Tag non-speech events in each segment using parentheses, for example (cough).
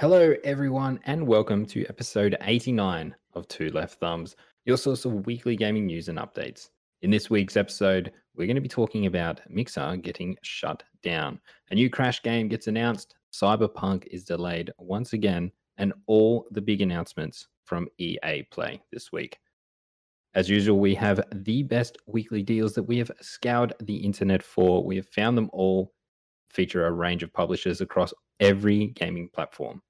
Hello, everyone, and welcome to episode 89 of Two Left Thumbs, your source of weekly gaming news and updates. In this week's episode, we're going to be talking about Mixer getting shut down. A new Crash game gets announced, Cyberpunk is delayed once again, and all the big announcements from EA Play this week. As usual, we have the best weekly deals that we have scoured the internet for. We have found them all, feature a range of publishers across every gaming platform.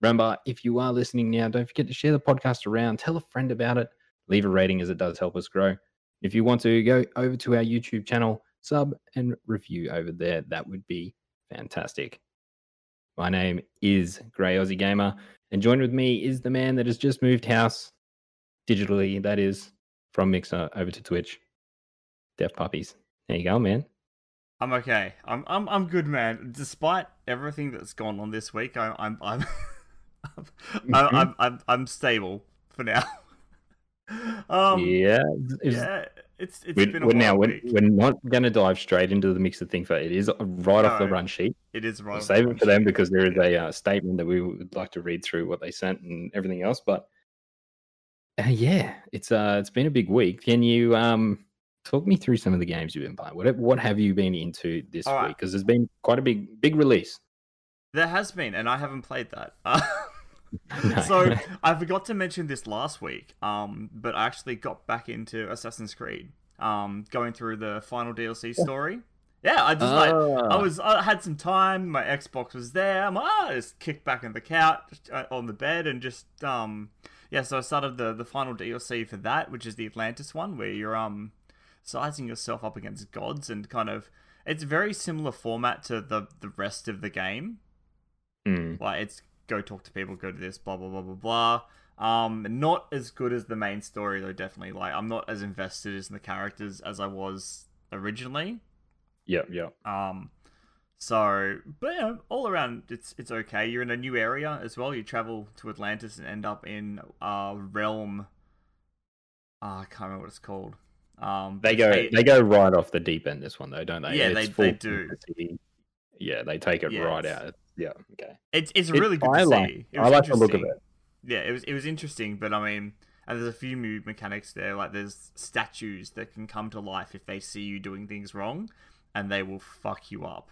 Remember, if you are listening now, don't forget to share the podcast around, tell a friend about it, leave a rating as it does help us grow. If you want to go over to our YouTube channel, sub and review over there, that would be fantastic. My name is Grey Aussie Gamer, and joined with me is the man that has just moved house digitally, that is, from Mixer over to Twitch. Deaf Puppies. There you go, man. I'm okay. I'm I'm I'm good, man. Despite everything that's gone on this week, I, I'm I'm (laughs) (laughs) I'm, I'm, I'm I'm I'm stable for now. (laughs) um, yeah, it's, yeah. It's it's we're, been a we're now we're, we're not going to dive straight into the Mixer thing for it is right off the run sheet. It is right. We'll save the it for them sheet. because there is a uh, statement that we would like to read through what they sent and everything else. But uh, yeah, it's uh it's been a big week. Can you um talk me through some of the games you've been playing? What what have you been into this All right. week? Because there's been quite a big big release. There has been, and I haven't played that. (laughs) (laughs) No. so I forgot to mention this last week. Um, but I actually got back into Assassin's Creed. Um, going through the final DLC story. Yeah, I just like I Ah. was I had some time. My Xbox was there. I'm like, ah, I just kicked back on the couch uh, on the bed and just um yeah. So I started the the final DLC for that, which is the Atlantis one, where you're um sizing yourself up against gods and kind of it's very similar format to the the rest of the game. Hmm. Like it's go talk to people, go to this, blah blah blah blah blah. Um, not as good as the main story though. Definitely, like I'm not as invested in the characters as I was originally. Yep, yep. Um, so, but yeah, all around, it's it's okay. You're in a new area as well. You travel to Atlantis and end up in a realm. ah, I can't remember what it's called. Um, They go they- they go right off the deep end. This one though, don't they? Yeah, It's they- full they do. fantasy. Yeah, they take it Yeah, right out. Yeah, okay. it's it's It- really good I to like- see. I like the look of it. Yeah, it was it was interesting, but I mean, and there's a few new mechanics there. Like there's statues that can come to life if they see you doing things wrong, and they will fuck you up,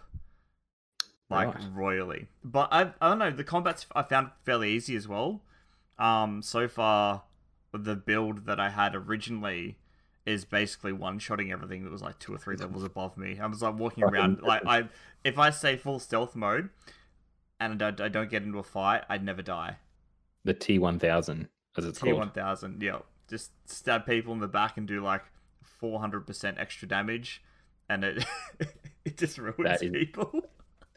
like Right. royally. But I I don't know. The combats I found fairly easy as well. Um, so far, the build that I had originally is basically one-shotting everything that was like two or three levels above me. I was like walking around like (laughs) I if I say full stealth mode and I don't, I don't get into a fight, I'd never die. The T one thousand as it's T called. one thousand, yeah. Just stab people in the back and do like four hundred percent extra damage, and it (laughs) it just ruins That is- people. (laughs)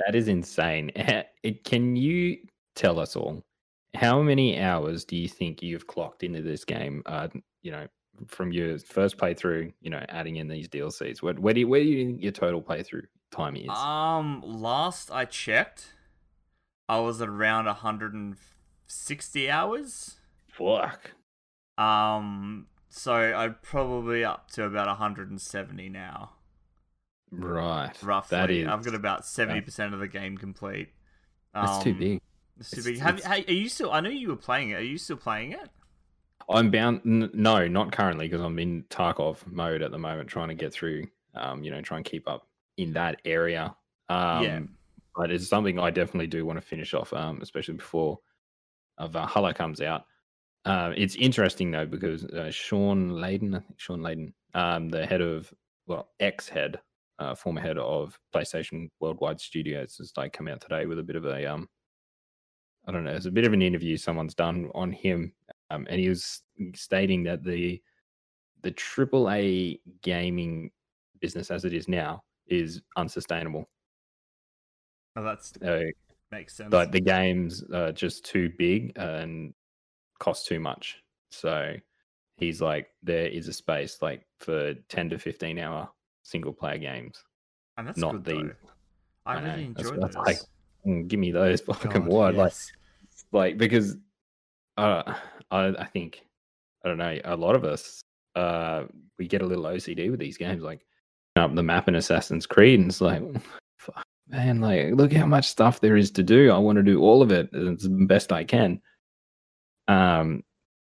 That is insane. (laughs) Eh, it- Can you tell us all how many hours do you think you've clocked into this game? Uh, you know, from your first playthrough, you know, adding in these DLCs. Where, where do you, where do you think your total playthrough time is? Um, last I checked, I was around hundred and sixty hours. Fuck. Um, so I'm probably up to about hundred and seventy now. Right. roughly. That is. I've got about seventy percent of the game complete. That's too Um, big. It's too It's- big. Have, it's- hey, are you still? I know you were playing it. Are you still playing it? I'm bound. N- no, not currently because I'm in Tarkov mode at the moment, trying to get through. Um, you know, try and keep up in that area. Um, Yeah. But it's something I definitely do want to finish off, um, especially before uh, Valhalla comes out. Uh, it's interesting though because uh, Shawn Layden, I think Shawn Layden, um, the head of well, ex head, uh, former head of PlayStation Worldwide Studios, has like come out today with a bit of a um, I don't know, it's a bit of an interview someone's done on him, um, and he was stating that the the AAA gaming business as it is now is unsustainable. Oh, that's makes sense. like the games are just too big and cost too much. So he's like, there is a space like for ten to fifteen hour single player games. and that's not good the- though. I, I really that's- enjoy that's those. like- Mm, Give me those (laughs) fucking God, what like yes. like because uh, I I think I don't know a lot of us uh we get a little OCD with these games like up the map in Assassin's Creed and it's like (laughs) fuck, man, like, look how much stuff there is to do. I want to do all of it as best I can. Um,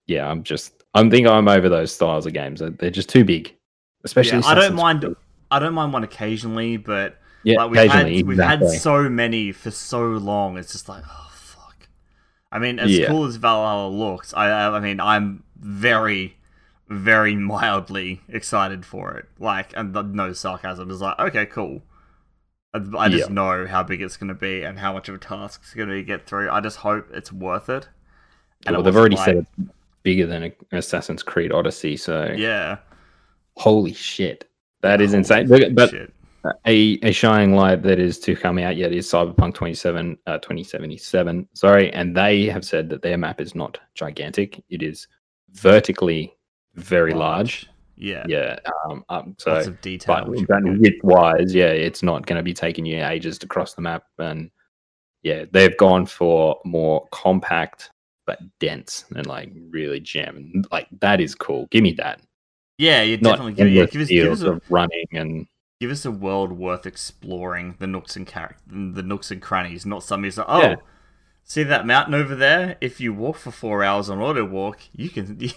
yeah, I'm just, I'm thinking I'm over those styles of games. They're just too big, especially. Yeah, I don't mind. I don't mind one occasionally, but yeah, like, we've occasionally, had, we've had so many for so long. It's just like, oh fuck. I mean, as Yeah. cool as Valhalla looks, I, I mean, I'm very, very (laughs) mildly excited for it. Like, and the, no sarcasm. It's like, okay, cool. I, I just Yeah. know how big it's going to be and how much of a task it's going to get through. I just hope it's worth it. And well, it they've already like- said it's bigger than Assassin's Creed Odyssey. So Yeah, holy shit, that is Holy insane. Look, but shit. a, a shining light that is to come out yet is Cyberpunk 27, uh, 2077. Sorry, and they have said that their map is not gigantic; it is vertically very large. Yeah, Yeah. Um. um so, lots of detail. but, which would but be good. width wise, yeah, it's not going to be taking you ages to cross the map, and yeah, they've gone for more compact but dense and like really jam. Like that is cool. Give me that. Yeah, you definitely give, yeah, give us give us a of running and give us a world worth exploring the nooks and car- the nooks and crannies, not something like, oh, Yeah. see that mountain over there? If you walk for four hours on auto walk, you can (laughs) you,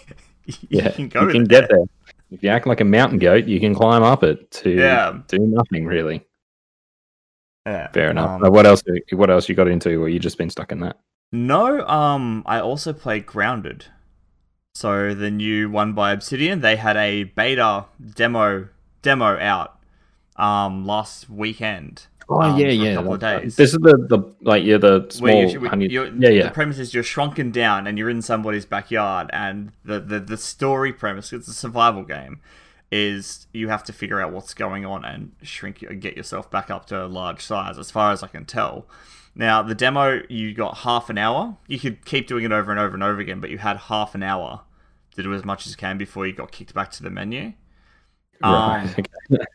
yeah, can go you can there. get there. If you act like a mountain goat, you can climb up it to Yeah. do nothing really. Yeah, Fair enough. um, what else? What else you got into? Or you just been stuck in that? No, um, I also played Grounded. So the new one by Obsidian, they had a beta demo demo out um last weekend. Oh um, yeah, yeah. couple of days. This is the the like yeah the small Where you, honey. you're, yeah, yeah. The premise is you're shrunken down and you're in somebody's backyard, and the, the, the story premise, it's a survival game, is you have to figure out what's going on and shrink you, get yourself back up to a large size, as far as I can tell. Now, the demo, you got half an hour. You could keep doing it over and over and over again, but you had half an hour to do as much as you can before you got kicked back to the menu. Right. Um. (laughs)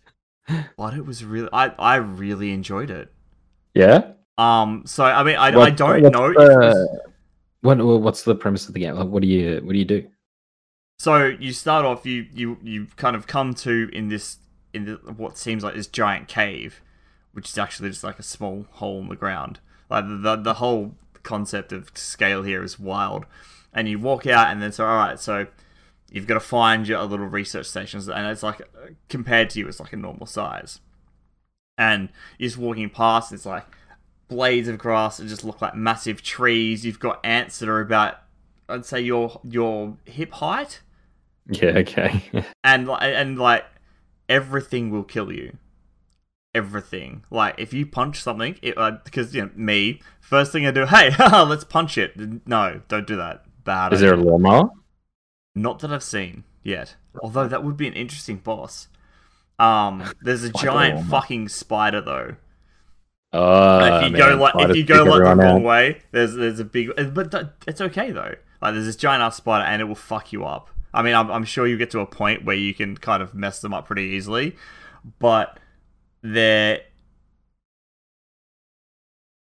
But it was really, I, I really enjoyed it. Yeah. Um, so I mean, I, I don't know. the- What what- what's the premise of the game? Like, what do you what do you do? So you start off, you you you kind of come to in this in the, what seems like this giant cave, which is actually just like a small hole in the ground. Like the the, the whole concept of scale here is wild, and you walk out, and then so all right, so you've got to find your little research stations, and it's like compared to you, it's like a normal size, and you're just walking past, it's like blades of grass that just look like massive trees. You've got ants that are about, I'd say your your hip height Yeah. Okay. (laughs) and and like everything will kill you everything like if you punch something it uh, because you know me first thing i do hey (laughs) let's punch it no don't do that bad is there a lawnmower? Not that i've seen yet although that would be an interesting boss um there's a giant fucking spider though Oh, if you man, go like if you go like the wrong out. way, there's there's a big but it's okay though. Like there's this giant ass spider and it will fuck you up. I mean, I'm, I'm sure you get to a point where you can kind of mess them up pretty easily, but there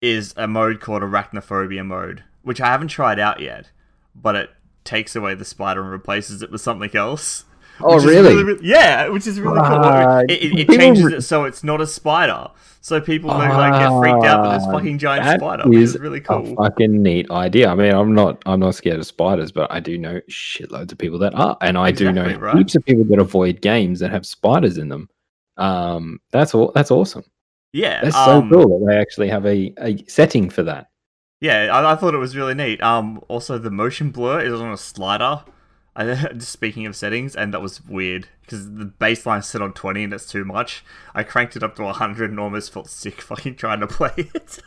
is a mode called arachnophobia mode, which I haven't tried out yet, but it takes away the spider and replaces it with something else. Oh, really? really- yeah, which is really cool. Uh, It, it, it changes re- it so it's not a spider. So people don't like get freaked out by this Ah, fucking giant spider, which is is really A cool. fucking neat idea. I mean, I'm not I'm not scared of spiders, but I do know shitloads of people that are, and I do know Exactly, right. heaps of people that avoid games that have spiders in them. Um, that's all. That's awesome. Yeah, That's um, so cool that they actually have a, a setting for that. Yeah, I, I thought it was really neat. Um, also the motion blur is on a slider. I, (laughs) just speaking of settings, and that was weird because the baseline set on twenty and it's too much. I cranked it up to hundred and almost felt sick (laughs) fucking trying to play it.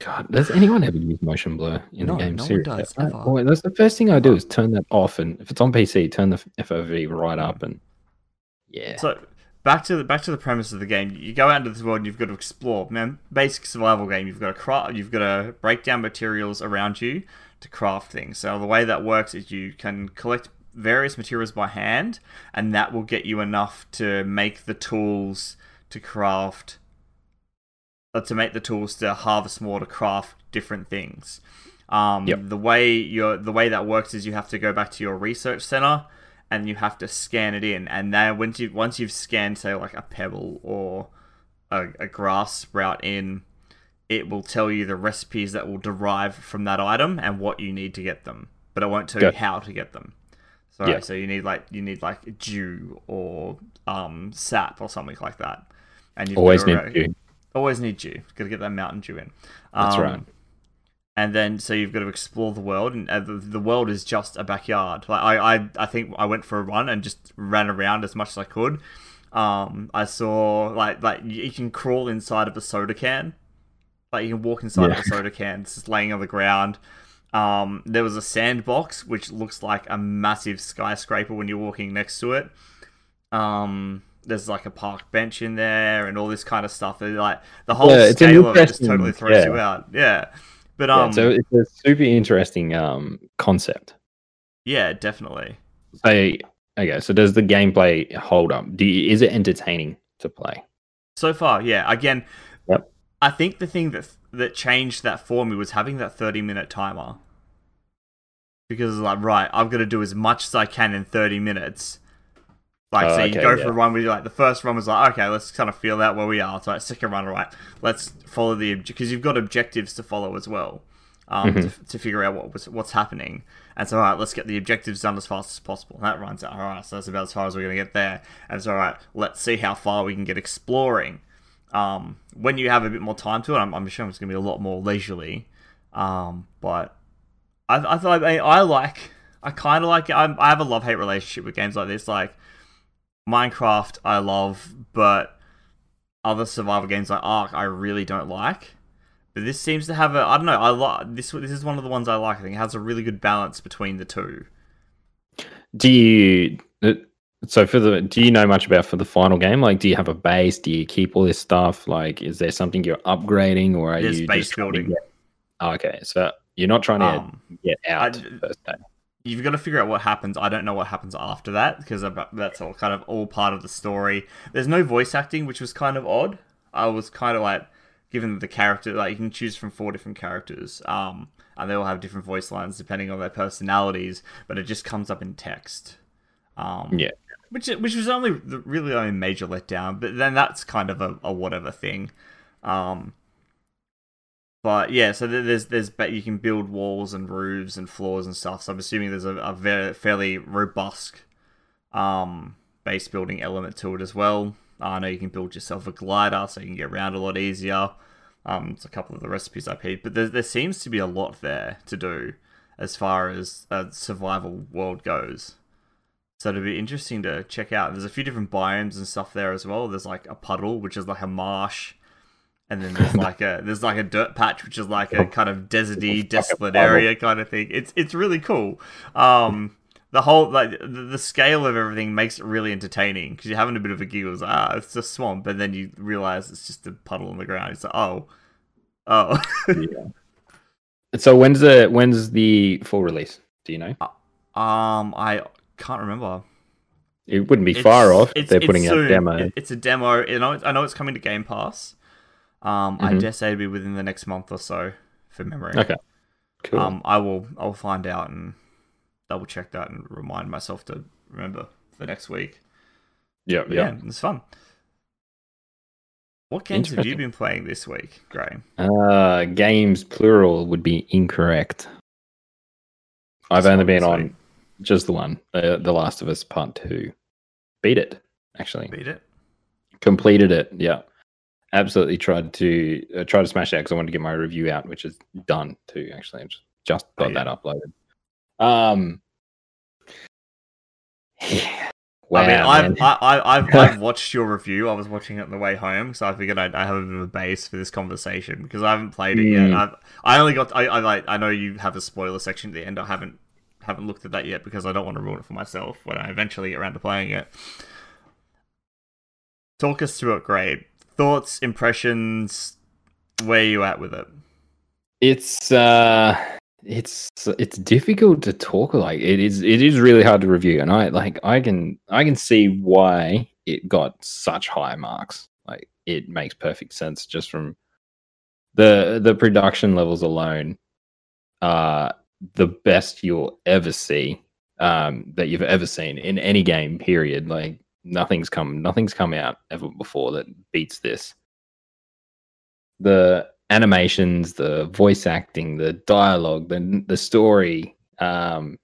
God, does anyone ever use motion blur in No, the game? no one Seriously. does, I- ever. boy, that's the first thing I do is turn that off, and if it's on PC, turn the FOV right up, and yeah, So back to the back to the premise of the game. You go out into this world and you've got to explore. Man, basic survival game. You've got to craft. You've got to break down materials around you to craft things. So the way that works is you can collect various materials by hand, and that will get you enough to make the tools to craft. uh, To make the tools to harvest more to craft different things. Um, Yep. The way your the way that works is you have to go back to your research center and you have to scan it in. And then once you once you've scanned, say like a pebble or a, a grass sprout in, it will tell you the recipes that will derive from that item and what you need to get them, but it won't tell Go. you how to get them. So, Yeah. so you need like you need like dew or um sap or something like that, and you've Always need to. always need dew. Got to get that mountain dew in. That's Um, right. And then so you've got to explore the world, and uh, the, the world is just a backyard. Like I, I, I think I went for a run and just ran around as much as I could. Um, I saw like like you can crawl inside of a soda can, like you can walk inside Yeah. of a soda can. It's just laying on the ground. Um, there was a sandbox which looks like a massive skyscraper when you're walking next to it. Um, there's like a park bench in there and all this kind of stuff. They're Like the whole Yeah, scale of it just totally throws yeah. you out. Yeah, but Yeah, um, so it's a super interesting um concept. yeah, definitely. So okay, so does the gameplay hold up? Do you, is it entertaining to play? So far, yeah. Again, Yep. I think the thing that that changed that for me was having that 30 minute timer. Because it's like, right, I've got to do as much as I can in 30 minutes. Like, Oh, so you okay, go yeah. for a run where you like the first run was like, okay, let's kind of feel out where we are. So like, second run, right, let's follow the because you've got objectives to follow as well, um, Mhm. to, to figure out what was what's happening. And so, all right, let's get the objectives done as fast as possible. And that runs out. All right, so that's about as far as we're gonna get there. And so, all right, let's see how far we can get exploring. Um, when you have a bit more time to it, I'm, I'm sure it's gonna be a lot more leisurely. Um, but I, I thought I, I like, I kind of like. I, I have a love hate relationship with games like this. Like Minecraft, I love, but other survival games like Ark, I really don't like. But this seems to have a. I don't know. I like this. This is one of the ones I like. I think it has a really good balance between the two. Do you uh, so for the do you know much about for the final game? Like do you have a base? Do you keep all this stuff? Like is there something you're upgrading or are There's you base just building. get- Oh, okay, so you're not trying to Um, get out I- per se. You've got to figure out what happens. I don't know what happens after that because that's all kind of all part of the story. There's no voice acting, which was kind of odd. I was kind of like given the character like you can choose from four different characters, um, and they all have different voice lines depending on their personalities, but it just comes up in text. Um, Yeah. which which was only the really only major letdown, but then that's kind of a, a whatever thing. Um, but yeah, so there's there's you can build walls and roofs and floors and stuff. So I'm assuming there's a, a very fairly robust um base building element to it as well. I know you can build yourself a glider so you can get around a lot easier. Um, it's a couple of the recipes I peeped, but there there seems to be a lot there to do as far as a survival world goes. So it'll be interesting to check out. There's a few different biomes and stuff there as well. There's like a puddle, which is like a marsh, and then there's like a there's like a dirt patch, which is like a kind of deserty, desolate area kind of thing. It's it's really cool. Um, the whole like the, scale of everything makes it really entertaining because you're having a bit of a giggle. It's like, ah, it's a swamp, and then you realize it's just a puddle on the ground. It's like, oh, oh. (laughs) yeah. So when's the when's the full release? Do you know? um, I can't remember. It wouldn't be It's- far off if they're putting out soon. demo. It- it's a demo. You know, I know it's coming to Game Pass. Um, I Mhm. dare say it'll be within the next month or so, for memory. Okay. Cool. Um, I will. I'll find out and double check that and remind myself to remember for next week. yeah, yeah. yeah, it's fun. What games have you been playing this week, Graham? Uh, games plural would be incorrect. I've only been on week. just the one, uh, The Last of Us Part Two. Beat it, actually. Beat it. Completed it. Yeah, absolutely. Tried to uh, try to smash that because I wanted to get my review out, which is done too. Actually, I just just Oh, got yeah. that uploaded. Um. Yeah. Wow, I mean, I've. I, I, I've, (laughs) I've watched your review. I was watching it on the way home, so I figured I'd, I have a bit of a base for this conversation because I haven't played it yet. Mm. I've, I only got. I, I like. I know you have a spoiler section at the end. I haven't haven't looked at that yet because I don't want to ruin it for myself when I eventually get around to playing it. Talk us through it, Gray. Thoughts, impressions. Where are you at with it? it's uh it's it's difficult to talk like it is it is really hard to review and i like i can i can see why it got such high marks like it makes perfect sense just from the the production levels alone uh the best you'll ever see um that you've ever seen in any game period like nothing's come nothing's come out ever before that beats this the animations, the voice acting, the dialogue, the the story, um,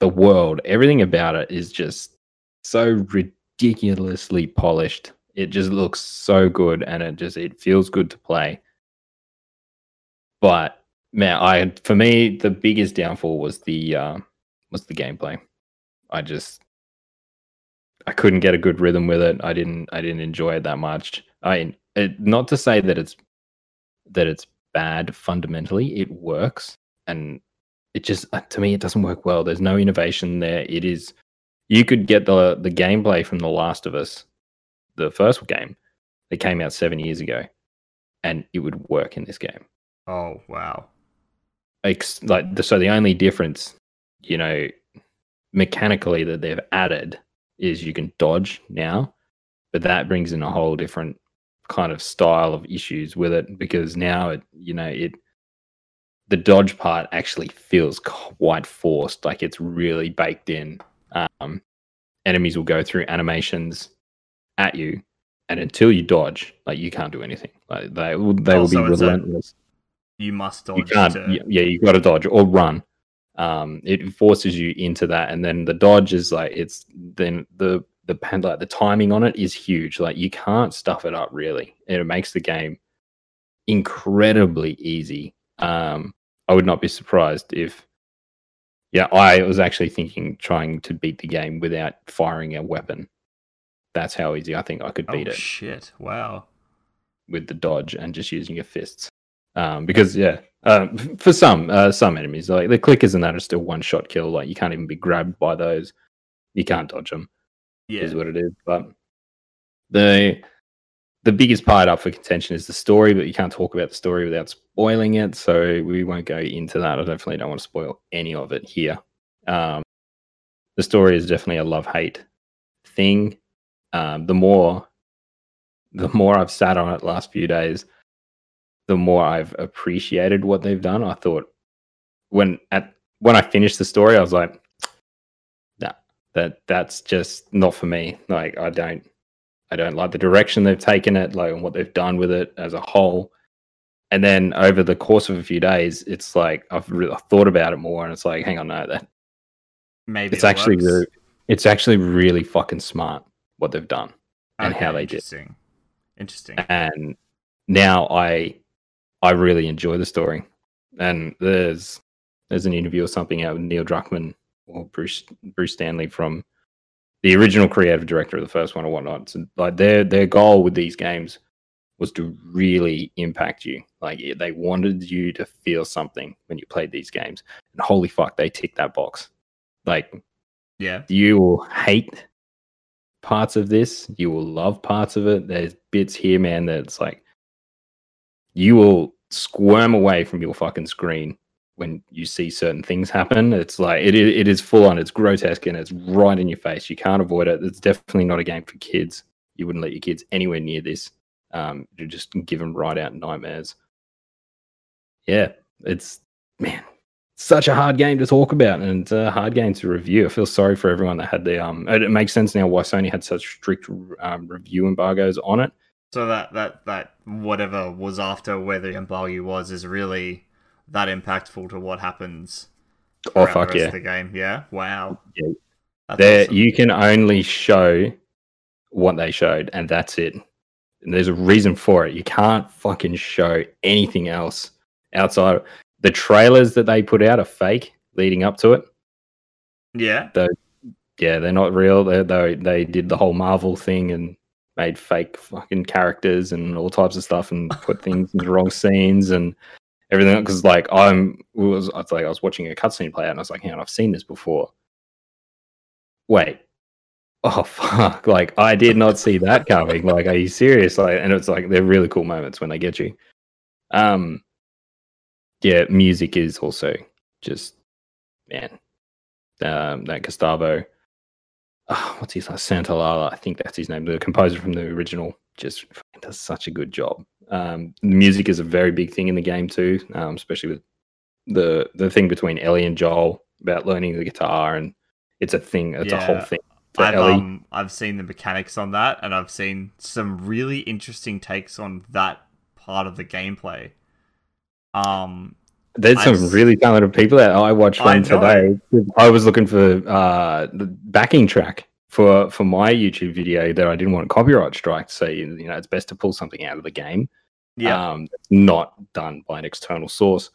the world, everything about it is just so ridiculously polished. It just looks so good, and it just it feels good to play. But man, I for me the biggest downfall was the uh, was the gameplay. I just I couldn't get a good rhythm with it. I didn't I didn't enjoy it that much. I it, not to say that it's that it's bad fundamentally. It works, and it just uh, to me it doesn't work well. There's no innovation there. It is you could get the the gameplay from The Last of Us, the first game that came out seven years ago, and it would work in this game. Oh wow! Like, like the, so the only difference, you know, mechanically that they've added is you can dodge now, but that brings in a whole different kind of style of issues with it because now it you know it the dodge part actually feels quite forced. Like it's really baked in. Um, enemies will go through animations at you and until you dodge like you can't do anything. Like they will they will be relentless a, you must dodge you can't to... yeah you got to dodge or run um it forces you into that and then the dodge is like it's then the the like the timing on it is huge. Like you can't stuff it up really. It makes the game incredibly easy. Um, I would not be surprised if, yeah, I was actually thinking trying to beat the game without firing a weapon. That's how easy I think I could beat oh, it. Shit! Wow. With the dodge and just using your fists, um, because yeah, uh, for some uh, some enemies like the clickers and that are still one shot kill. Like you can't even be grabbed by those. You can't dodge them yeah. is what it is. But the the biggest part up for contention is the story, but you can't talk about the story without spoiling it. So we won't go into that. I definitely don't want to spoil any of it here. Um, the story is definitely a love hate thing. Um, the more the more I've sat on it last few days, the more I've appreciated what they've done. I thought when at when I finished the story, I was like, that that's just not for me. Like I don't I don't like the direction they've taken it, like and what they've done with it as a whole. And then over the course of a few days, it's like I've, really, thought about it more, and it's like, hang on, no, that maybe it's it actually really, it's actually really fucking smart what they've done and how they did. Interesting. And now I I really enjoy the story. And there's there's an interview or something out with Neil Druckmann or Bruce Bruce Straley from the original creative director of the first one or whatnot. So like their their goal with these games was to really impact you. Like they wanted you to feel something when you played these games. And holy fuck, they tick that box. Like yeah, you will hate parts of this. You will love parts of it. There's bits here, man, that's like you will squirm away from your fucking screen when you see certain things happen. It's like it, it is full on. It's grotesque and it's right in your face. You can't avoid it. It's definitely not a game for kids. You wouldn't let your kids anywhere near this. Um, you just give them right out nightmares. Yeah, it's man, such a hard game to talk about and a hard game to review. I feel sorry for everyone that had the um. It, makes sense now why Sony had such strict um, review embargoes on it. So that that that whatever was after where the embargo was is really that impactful to what happens. Oh fuck the yeah! the game, yeah. Wow. Yeah. there, awesome. you can only show what they showed, and that's it. And there's a reason for it. You can't fucking show anything else outside. The trailers that they put out are fake leading up to it. Yeah. The, yeah, they're not real. They they they did the whole Marvel thing and made fake fucking characters and all types of stuff and put things in the wrong scenes and everything because like I'm was I was like I was watching a cutscene play out and I was like, hang on, I've seen this before. Wait. Oh (laughs) fuck. Like I did not see that coming. Like, are you serious? Like and it's like they're really cool moments when they get you. Um yeah, music is also just man. Um that Gustavo oh, what's his name? Santaolalla, I think that's his name, the composer from the original, just does such a good job. Um, the music is a very big thing in the game too, um, especially with the the thing between Ellie and Joel about learning the guitar, and it's a thing. It's yeah. a whole thing. I've, um, I've seen the mechanics on that, and I've seen some really interesting takes on that part of the gameplay. Um, There's I some really talented people out. I watched one today. I was looking for uh, the backing track for for my YouTube video that I didn't want a copyright strike. So you know, it's best to pull something out of the game. yeah, um, not done by an external source.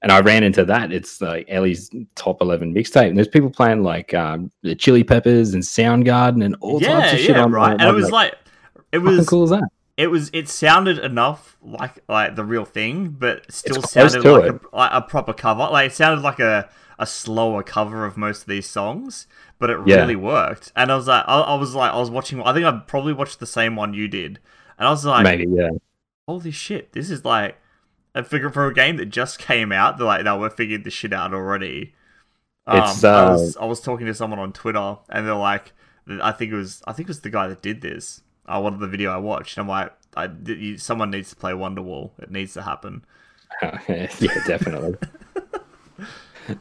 And I ran into that. It's like Ellie's top eleven mixtape, and there's people playing like um, the Chili Peppers and Soundgarden and all yeah, types of shit. yeah, on right. And it was like, it was, cool as that. It was, it sounded enough like like the real thing, but still sounded like a, like a proper cover. Like it sounded like a a slower cover of most of these songs, but it Yeah. really worked. And I was like, I, I was like, I was watching. I think I probably watched the same one you did, and I was like, Maybe yeah. holy shit, this is like a figure for a game that just came out. They're like, no, we're figured this shit out already. Um, It's, I uh, was I was talking to someone on Twitter, and they're like, I think it was I think it was the guy that did this. I wanted the video I watched. And I'm like, I, you, someone needs to play Wonderwall. It needs to happen. (laughs) yeah, (laughs) definitely.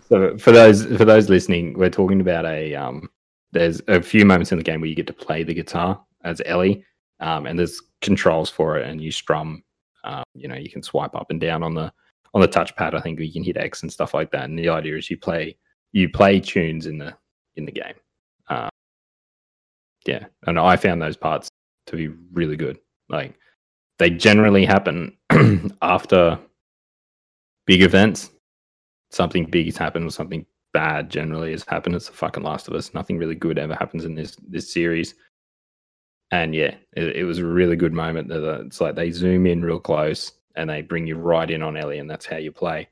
so for those for those listening, we're talking about a um. There's a few moments in the game where you get to play the guitar as Ellie, um, and there's controls for it, and you strum. Um, you know, you can swipe up and down on the on the touchpad. I think you can hit X and stuff like that. And the idea is you play you play tunes in the in the game. Um, yeah, and I found those parts to be really good. Like they generally happen (clears throat) after big events. Something big has happened or something bad generally has happened. It's the fucking Last of Us. Nothing really good ever happens in this this series. And yeah, it, it was a really good moment. Uh, it's like they zoom in real close and they bring you right in on Ellie, and that's how you play.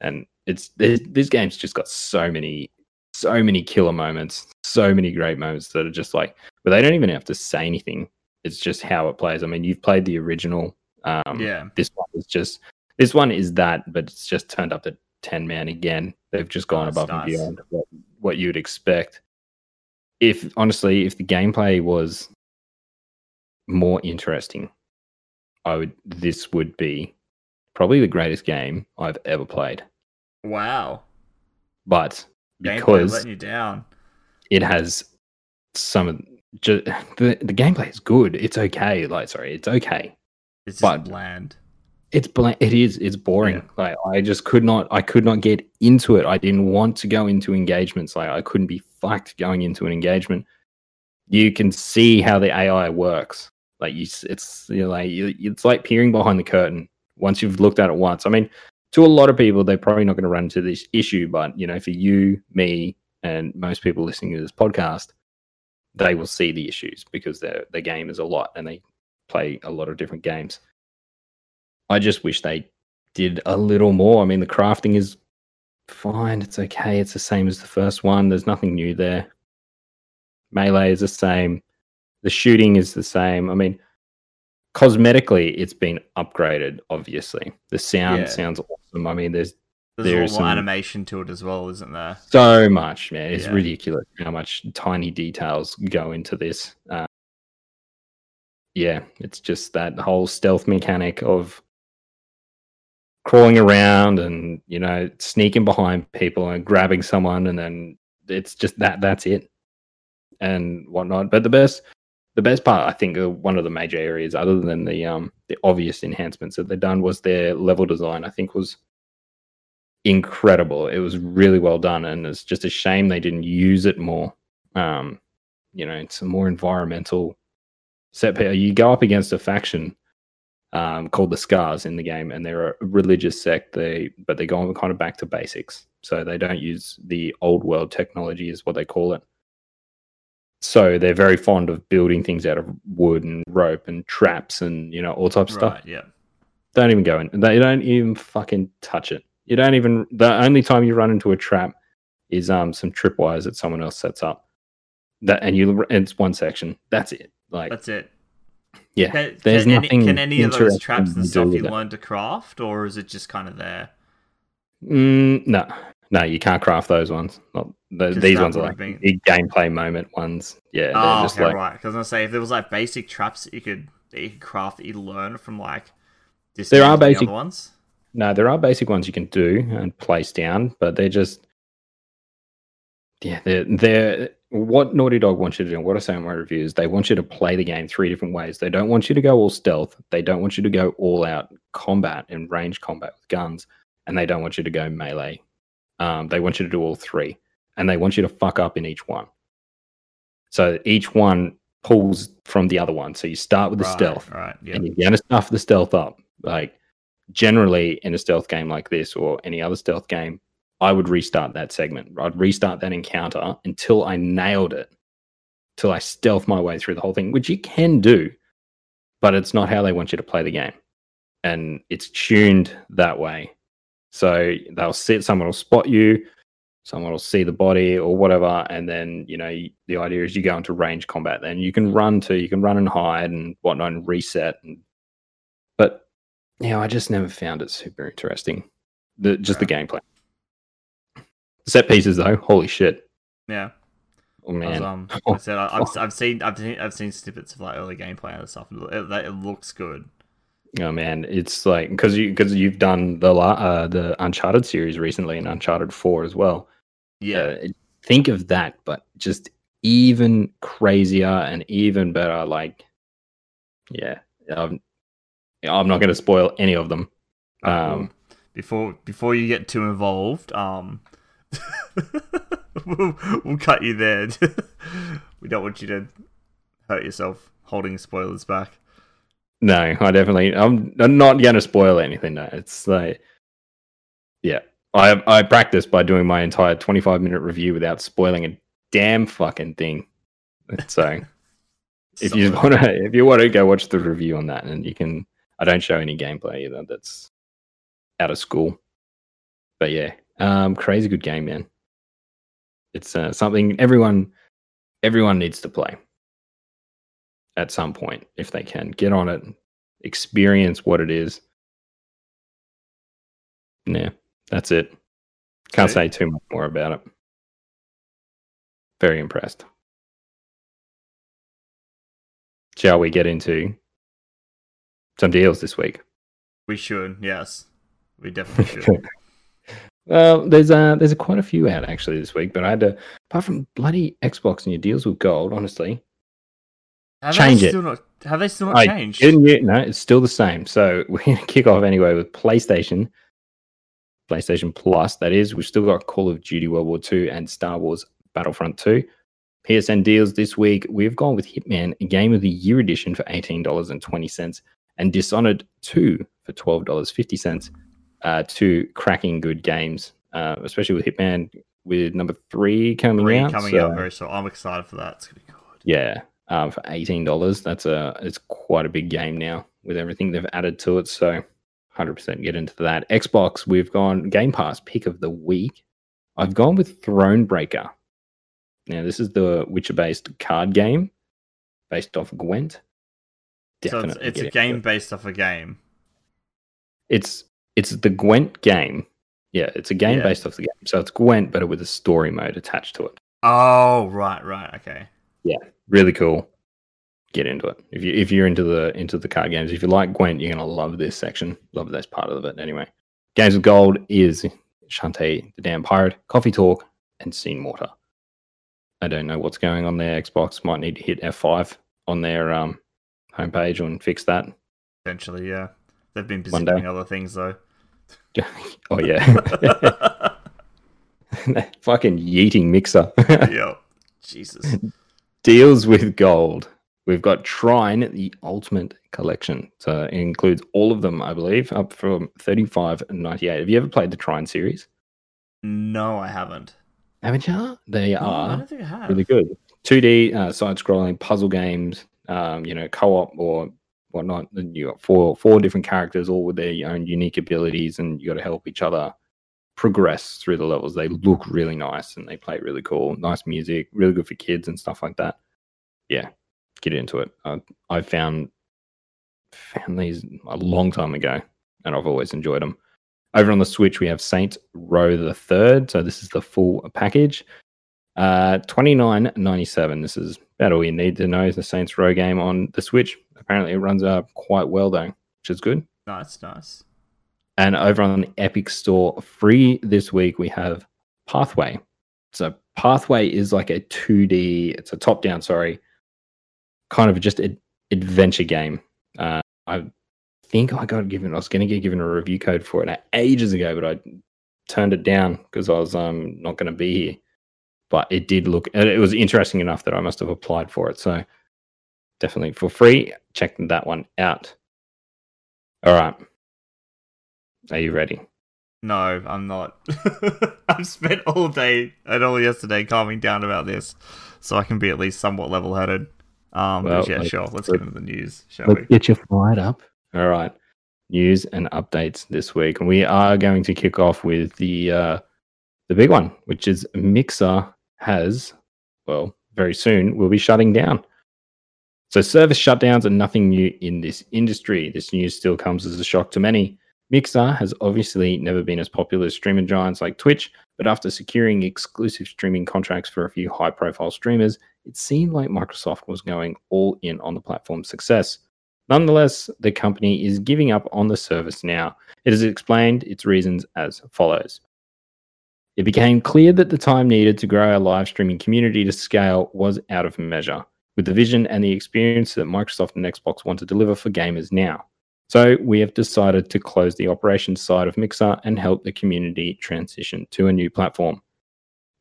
And it's this game's just got so many, so many killer moments, so many great moments that are just like, but they don't even have to say anything. It's just how it plays. I mean, you've played the original. Um, yeah, this one is just this one is that, but it's just turned up to ten man again. They've just gone That's above nice. and beyond what, what you'd expect. If honestly, if the gameplay was more interesting, I would. This would be probably the greatest game I've ever played. wow. But Gameplay because letting you down. it has some the the gameplay is good. It's okay. Like sorry, it's okay. It's just but- bland. It's blank. It is. It's boring. Yeah. Like I just could not. I could not get into it. I didn't want to go into engagements. Like I couldn't be fucked going into an engagement. You can see how the AI works. Like you, it's you know, like you, it's like peering behind the curtain. Once you've looked at it once, I mean, to a lot of people, they're probably not going to run into this issue. But you know, for you, me, and most people listening to this podcast, they will see the issues because their their game is a lot and they play a lot of different games. I just wish they did a little more. I mean, the crafting is fine. It's okay. It's the same as the first one. There's nothing new there. Melee is the same. The shooting is the same. I mean, cosmetically, it's been upgraded. Obviously, the sound Yeah. sounds awesome. I mean, there's There's There's a lot more some- animation to it as well, isn't there? so much, man. It's Yeah. ridiculous how much tiny details go into this. Uh, yeah, it's just that whole stealth mechanic of crawling around and you know sneaking behind people and grabbing someone, and then it's just that. That's it, and whatnot. But the best, the best part, I think, one of the major areas, other than the um the obvious enhancements that they've done, was their level design. I think was incredible. It was really well done, and it's just a shame they didn't use it more. Um, you know, it's a more environmental set. You go up against a faction um, called the Scars in the game, and they're a religious sect. They but they go kind of back to basics, so they don't use the old world technology, is what they call it. So they're very fond of building things out of wood and rope and traps and you know all types of stuff Yeah. don't even go in. They don't even fucking touch it. You don't even. The only time you run into a trap is um some tripwires that someone else sets up. That and you it's one section. That's it. Like That's it. yeah, Can, there's can, nothing any, can any of those traps and stuff you learn to craft, or is it just kind of there? mm, no, no, you can't craft those ones. Not the, these ones are like been- big gameplay moment ones. Yeah, Oh, just okay, like right. Because I was gonna say if there was like basic traps that you could that you could craft that you learn from like There are basic- ones. No, there are basic ones you can do and place down, but they're just yeah, they're, they're what Naughty Dog wants you to do, what I say in my reviews, they want you to play the game three different ways. They don't want you to go all stealth. They don't want you to go all out combat and range combat with guns, and they don't want you to go melee. Um, they want you to do all three, and they want you to fuck up in each one. So each one pulls from the other one. So you start with the right, stealth, Right. Yeah. and you're to stuff the stealth up. Like generally in a stealth game like this or any other stealth game, I would restart that segment. I'd restart that encounter until I nailed it, till I stealth my way through the whole thing, which you can do, but it's not how they want you to play the game, and it's tuned that way. So they'll sit, someone will spot you, someone will see the body or whatever, and then you know the idea is you go into range combat. Then you can run to, you can run and hide and whatnot, and reset. And but yeah, I just never found it super interesting. The just the gameplay. Set pieces though, holy shit! Yeah. Oh was, man, um, (laughs) I said I, I've, I've seen I've seen I've seen snippets of like early gameplay and stuff. And it, it, looks good. oh man, it's like because you because you've done the uh, the Uncharted series recently and Uncharted Four as well. Yeah. Uh, think of that, but just even crazier and even better. Like, yeah, I'm, I'm not going to spoil any of them. Alright, Um, before before you get too involved, um, (laughs) we'll, we'll cut you there. (laughs) we don't want you to hurt yourself holding spoilers back. No, I definitely. I'm, I'm not going to spoil anything. No, it's like, yeah, I I practiced by doing my entire 25 minute review without spoiling a damn fucking thing. (laughs) So if you want to, if you want to go watch the review on that, and you can, I don't show any gameplay either. That's out of school. But yeah, um, crazy good game, man. It's uh, something everyone everyone needs to play at some point if they can get on it, experience what it is. Yeah, that's it. Can't say too much more about it. Very impressed. Shall we get into some deals this week? we should, yes, we definitely should. (laughs) well, there's uh there's a quite a few out actually this week, but I had to apart from bloody Xbox and your deals with gold, honestly. Have Change they it. Still not, have they still not I changed? didn't you? No, it's still the same. So (laughs) we're gonna kick off anyway with PlayStation. PlayStation Plus, that is. We've still got Call of Duty World War II and Star Wars Battlefront 2. PSN deals this week. We've gone with Hitman, a Game of the Year edition for $18.20 and Dishonored 2 for $12.50. Uh, two cracking good games, uh, especially with Hitman with number three coming Three out. coming so- out very soon. I'm excited for that. It's gonna be good. yeah, um, for eighteen dollars. That's a it's quite a big game now with everything they've added to it. So, hundred percent get into that. Xbox, we've gone Game Pass pick of the week. I've gone with Thronebreaker. Now, this is the Witcher-based card game based off Gwent. So it's, it's a game it. based off a game. It's it's the Gwent game. Yeah, it's a game Yeah. based off the game. So it's Gwent, but with a story mode attached to it. Oh right, right, okay. Yeah, really cool. Get into it. If you if you're into the into the card games, if you like Gwent, you're gonna love this section. Love this part of it. Anyway, Games of Gold is Shantae the Damn Pirate, Coffee Talk, and Sine Mora. I don't know what's going on there. Xbox might need to hit F5 on their um, homepage and fix that. Eventually, yeah. They've been busy doing other things though. (laughs) oh yeah, (laughs) (laughs) fucking yeeting mixer. yep. Jesus. deals with gold. We've got Trine, the Ultimate Collection. So it includes all of them, I believe, up from thirty-five ninety-eight. Have you ever played the Trine series? No, I haven't. Haven't you? They No, are don't think I have. really good. 2D uh, side-scrolling puzzle games, um, you know, co-op or whatnot. Then you got four four different characters, all with their own unique abilities, and you got to help each other progress through the levels. They look really nice and they play really cool. Nice music, really good for kids and stuff like that. Yeah, get into it. I, I found found these a long time ago, and I've always enjoyed them. Over on the Switch, we have Saints Row the Third. So this is the full package. Uh, twenty nine ninety seven. This is about all you need to know. Is the Saints Row game on the Switch? Apparently, it runs uh, quite well though, which is good. Nice, nice. And over on the Epic Store, free this week, we have Pathway. So Pathway is like a 2D, it's a top down, sorry, kind of just an adventure game. Uh, I think I got given, I was going to get given a review code for it ages ago, but I turned it down because I was um, not going to be here. But it did look, it was interesting enough that I must have applied for it. So definitely for free, check that one out. All right. Are you ready? No, I'm not. (laughs) I've spent all day and all yesterday calming down about this, so I can be at least somewhat level-headed. Um, well, yeah, sure. Let's get into the news, shall let's we? Get your fired up. All right, news and updates this week, and we are going to kick off with the uh, the big one, which is Mixer has, well, very soon will be shutting down. So service shutdowns are nothing new in this industry. This news still comes as a shock to many. Mixer has obviously never been as popular as streaming giants like Twitch, but after securing exclusive streaming contracts for a few high profile streamers, it seemed like Microsoft was going all in on the platform's success. Nonetheless, the company is giving up on the service now. It has explained its reasons as follows. It became clear that the time needed to grow our live streaming community to scale was out of measure, with the vision and the experience that Microsoft and Xbox want to deliver for gamers now. So we have decided to close the operations side of Mixer and help the community transition to a new platform.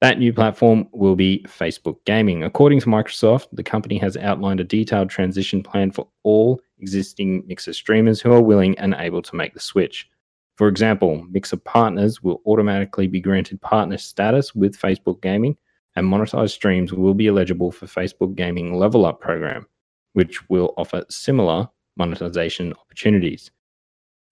That new platform will be Facebook Gaming. According to Microsoft, the company has outlined a detailed transition plan for all existing Mixer streamers who are willing and able to make the switch. For example, Mixer partners will automatically be granted partner status with Facebook Gaming, and monetized streams will be eligible for Facebook Gaming Level Up program, which will offer similar monetization opportunities.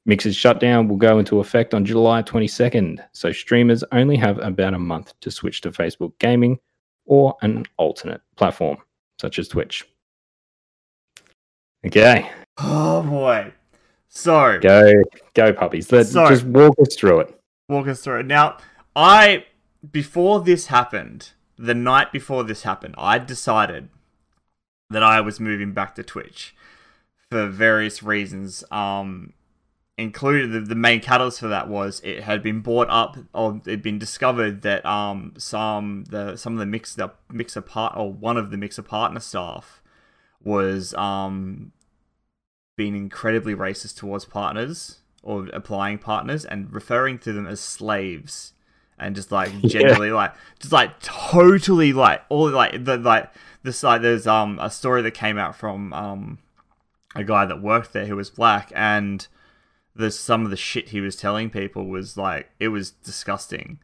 Mixer's shutdown will go into effect on July 22nd, so streamers only have about a month to switch to Facebook Gaming or an alternate platform, such as Twitch. Okay. Oh boy. So go go puppies. Let's so, just walk us through it. Walk us through it. Now, I before this happened, the night before this happened, I decided that I was moving back to Twitch for various reasons. Um, included the, the main catalyst for that was it had been brought up or it had been discovered that um some the some of the mixer mixer part or one of the mixer partner staff was um being incredibly racist towards partners or applying partners and referring to them as slaves and just like (laughs) generally yeah. like just like totally like all like the like this like there's um a story that came out from um a guy that worked there who was black, and the some of the shit he was telling people was like it was disgusting.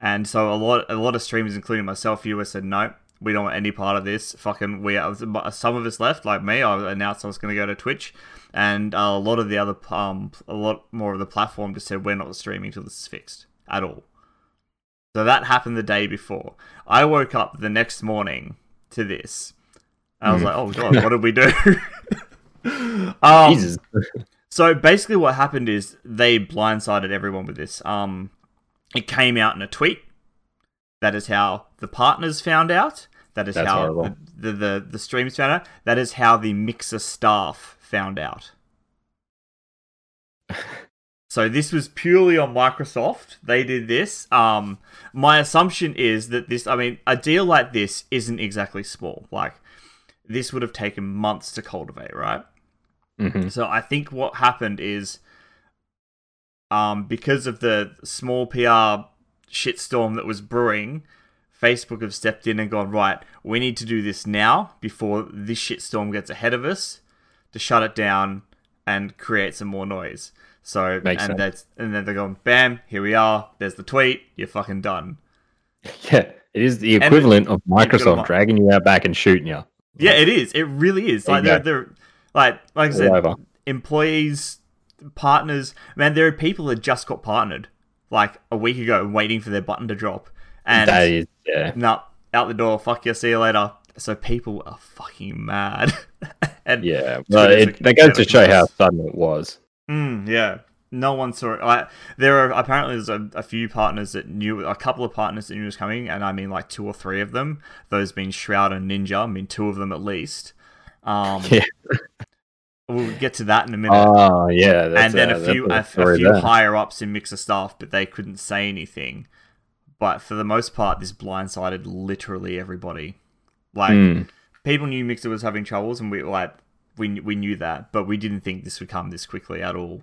And so a lot a lot of streamers, including myself, you said no, we don't want any part of this. Fucking we are, some of us left, like me. I announced I was going to go to Twitch, and a lot of the other um a lot more of the platform just said we're not streaming until this is fixed at all. So that happened the day before. I woke up the next morning to this. I was mm. like, oh god, what did we do? (laughs) um, Jesus. so basically, what happened is they blindsided everyone with this. Um, it came out in a tweet. That is how the partners found out. That is That's how the, the, the the streams found out. That is how the mixer staff found out. (laughs) So this was purely on Microsoft. They did this. Um, my assumption is that this. I mean, a deal like this isn't exactly small. Like this would have taken months to cultivate, right? Mm-hmm. So I think what happened is, um, because of the small PR shitstorm that was brewing, Facebook have stepped in and gone right. We need to do this now before this shitstorm gets ahead of us to shut it down and create some more noise. So Makes and sense. that's and then they're going, bam, here we are. There's the tweet. You're fucking done. (laughs) Yeah, it is the equivalent and, of Microsoft dragging you out back and shooting you. Yeah, it is. It really is. Like they're, they're like like I said, Whatever. employees, partners. Man, there are people that just got partnered like a week ago, waiting for their button to drop, and that is, yeah, no, out the door. Fuck you. See you later. So people are fucking mad. (laughs) and yeah, well, it, that goes to show how sudden it was. Mm, yeah, no one saw it. Like, there are apparently there's a, a, few partners that knew, a couple of partners that knew it was coming, and I mean like two or three of them. Those being Shroud and Ninja. I mean two of them at least. Um, (laughs) yeah. we'll get to that in a minute. Oh yeah, and then a, a few a, a few higher ups in Mixer staff, but they couldn't say anything. But for the most part, this blindsided literally everybody. Like Mm. people knew Mixer was having troubles, and we like we we knew that, but we didn't think this would come this quickly at all.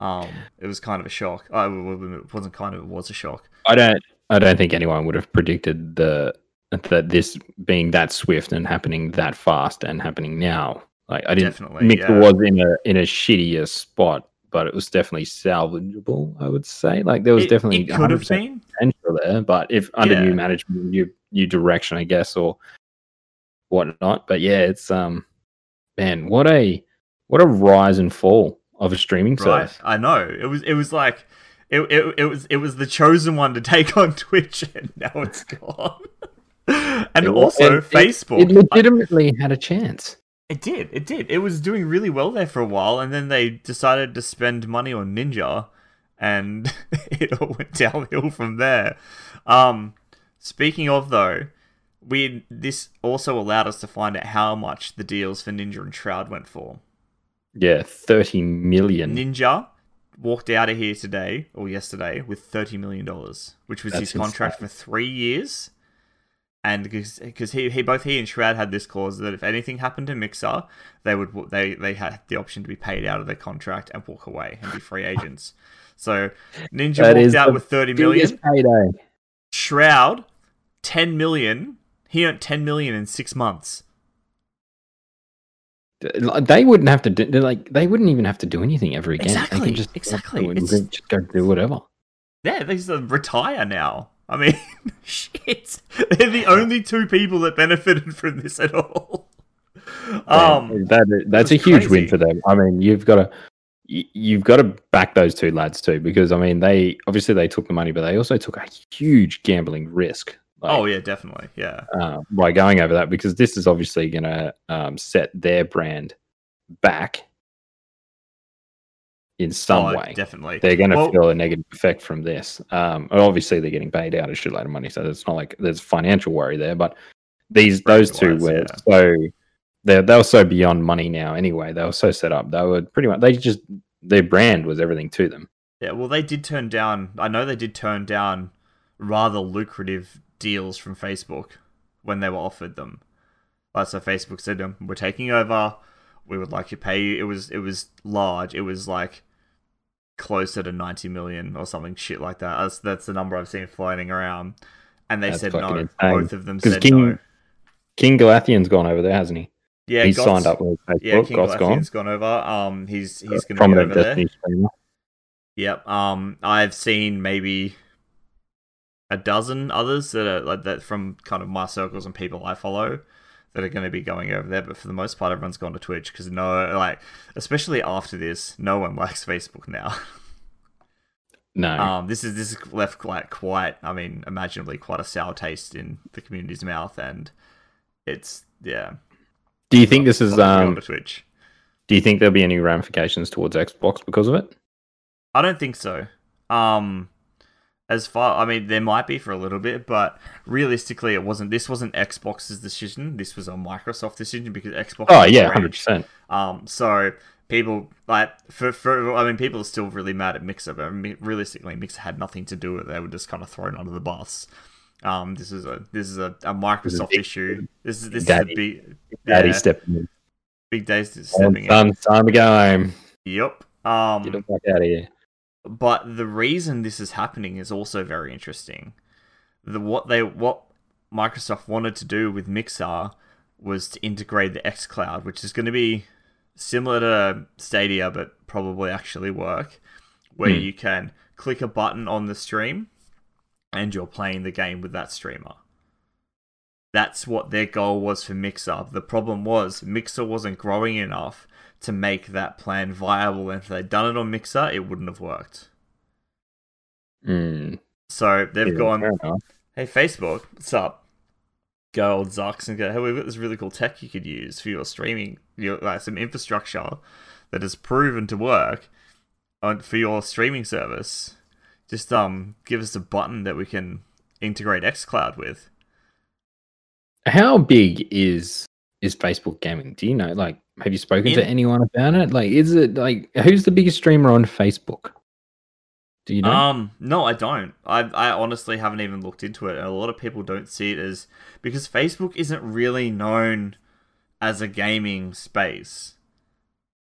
Um, it was kind of a shock. Oh, it wasn't kind of. It was a shock. I don't. I don't think anyone would have predicted the that this being that swift and happening that fast and happening now. Like I didn't. Definitely, Mixer yeah. was in a in a shittier spot, but it was definitely salvageable. I would say. Like there was It- definitely it could have 100% been. potential there, but if under Yeah. new management, new new direction, I guess, or whatnot. But yeah, it's um, man, what a what a rise and fall of a streaming Right, service. I know. It was it was like it, it, it was it was the chosen one to take (laughs) on Twitch, and now it's gone. (laughs) and It also and Facebook. It legitimately had a chance. It did. It did. It was doing really well there for a while, and then they decided to spend money on Ninja, and (laughs) it all went downhill from there. Um, speaking of though, we this also allowed us to find out how much the deals for Ninja and Shroud went for. Yeah, thirty million. Ninja walked out of here today or yesterday with thirty million dollars, which was his That's contract for three years. And because he, he both he and Shroud had this clause that if anything happened to Mixer, they would they they had the option to be paid out of their contract and walk away and be free (laughs) agents. So Ninja That walked is out with thirty million. Biggest payday. Shroud, ten million. He earned ten million in six months. They wouldn't have to do like they wouldn't even have to do anything ever again. they Exactly, can just exactly. go just go do whatever. Yeah, they just uh, retire now. I mean, (laughs) shit. They're the only two people that benefited from this at all. Um, Man, that that's a huge win for them. I mean, you've got to you've got to back those two lads too because I mean they obviously they took the money, but they also took a huge gambling risk. Like, oh yeah, definitely. Yeah. uh, by going over that because this is obviously going to um, set their brand back in some oh, way. definitely. They're going to Well- feel a negative effect from this. Um, obviously, they're getting paid out a shitload of money, so it's not like there's financial worry there. But these those two were yeah. so they're they were so beyond money now. Anyway, they were so set up. They were pretty much they just their brand was everything to them. Yeah, well, they did turn down. I know they did turn down rather lucrative deals from Facebook when they were offered them. Like, so Facebook said to them, "We're taking over. We would like to pay you." It was it was large. It was like closer to ninety million or something shit like that. That's that's the number I've seen floating around. And they That's said no. insane. Both of them said King- no. King Gothalion's gone over there, hasn't he? Yeah, he's signed up with Facebook. Yeah, King Gott's gone. Gone over. Um, he's he's going to be over there. Streamer. Yep. Um, I've seen maybe a dozen others that are like that from kind of my circles and people I follow that are going to be going over there. But for the most part, everyone's gone to Twitch because no, like especially after this, no one (laughs) likes Facebook now. No, Um, this is this is left like quite, I mean, imaginably quite a sour taste in the community's mouth, and it's yeah. do you think this is um? Twitch? Do you think there'll be any ramifications towards Xbox because of it? I don't think so. Um, as far, I mean, there might be for a little bit, but realistically, it wasn't. This wasn't Xbox's decision. This was a Microsoft decision because Xbox. Oh yeah, hundred percent. Um, so people like for for I mean, people are still really mad at Mixer, but realistically, Mixer had nothing to do with it. They were just kind of thrown under the bus. Um, this is a this is a, a Microsoft big- issue. This is this Daddy- is a big Daddy yeah, stepping in. big days Time, stepping in. time to go home. Yep. Um, Get the fuck out of here. But the reason this is happening is also very interesting. The what they what Microsoft wanted to do with Mixer was to integrate the xCloud, which is going to be similar to Stadia but probably actually work, where Hmm. you can click a button on the stream and you're playing the game with that streamer. That's what their goal was for Mixer. The problem was Mixer wasn't growing enough to make that plan viable, and if they'd done it on Mixer, it wouldn't have worked. Mm, So they've yeah, gone, hey Facebook, what's up? Go old Zucks and go, hey, we've got this really cool tech you could use for your streaming, your like some infrastructure that has proven to work on for your streaming service. Just um, give us a button that we can integrate XCloud with. How big is is Facebook gaming? Do you know? Like, have you spoken to anyone about it? Like, is it like who's the biggest streamer on Facebook? Do you know? Um, no, I don't. I I honestly haven't even looked into it, and a lot of people don't see it as because Facebook isn't really known as a gaming space,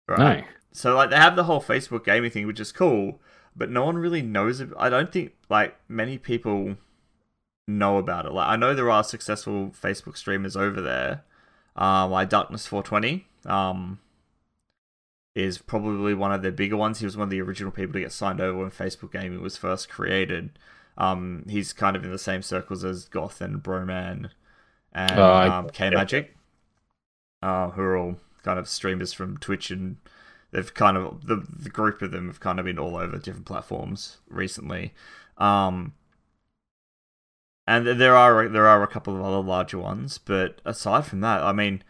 right? no. So like they have the whole Facebook gaming thing, which is cool, but no one really knows. It. I don't think like many people know about it. Like I know there are successful Facebook streamers over there, um, like Darkness Four Twenty. Um, is probably one of the bigger ones. He was one of the original people to get signed over when Facebook Gaming was first created. Um, he's kind of in the same circles as Goth and Broman and I- um, K Magic, uh, who are all kind of streamers from Twitch, and they've kind of the the group of them have kind of been all over different platforms recently. Um, and there are there are a couple of other larger ones, but aside from that, I mean,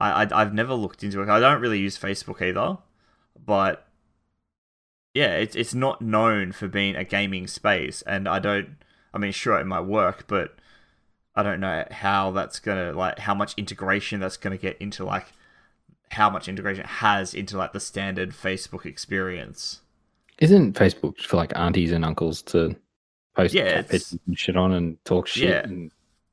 I, I I've never looked into it. I don't really use Facebook either, but yeah, it's it's not known for being a gaming space, and I don't. I mean, sure, it might work, but I don't know how that's gonna like how much integration that's gonna get into like how much integration it has into like the standard Facebook experience. Isn't Facebook for like aunties and uncles to post Yeah, cat it's- pictures and shit on and talk shit Yeah. and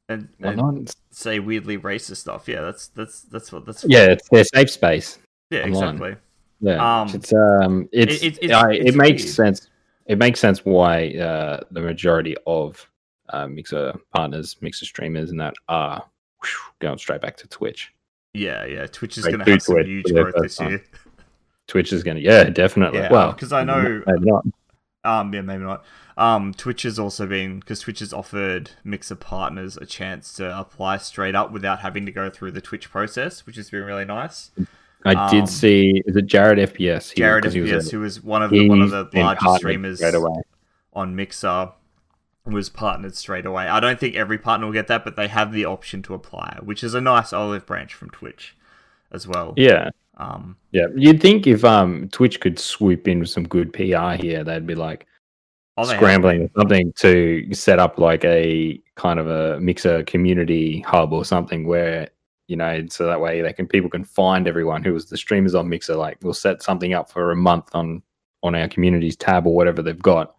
And, and say weirdly racist stuff. Yeah, that's that's that's what that's. Yeah, it's their safe space. yeah, online. exactly. Yeah, Um, it's um, it's it- it's- I- it's it makes weird. sense. It makes sense why uh, the majority of uh, mixer partners, mixer streamers, and that are whew, going straight back to Twitch. Yeah, yeah. Twitch is going to have some Twitch huge growth this year. Twitch is going to, yeah, definitely. Yeah, well, 'cause I know-. Um, yeah, maybe not. Um, Twitch has also been because Twitch has offered Mixer partners a chance to apply straight up without having to go through the Twitch process, which has been really nice. I um, did see. Is it Jared FPS? He- Jared he was a- FPS, who was one of the one of the largest streamers on Mixer, was partnered straight away. I don't think every partner will get that, but they have the option to apply, which is a nice olive branch from Twitch as well. Yeah, Um, yeah. You'd think if um Twitch could swoop in with some good PR here, they'd be like oh, they have. scrambling something to set up like a kind of a mixer community hub or something where you know so that way they can people can find everyone who was the streamers on mixer like we'll set something up for a month on on our communities tab or whatever they've got.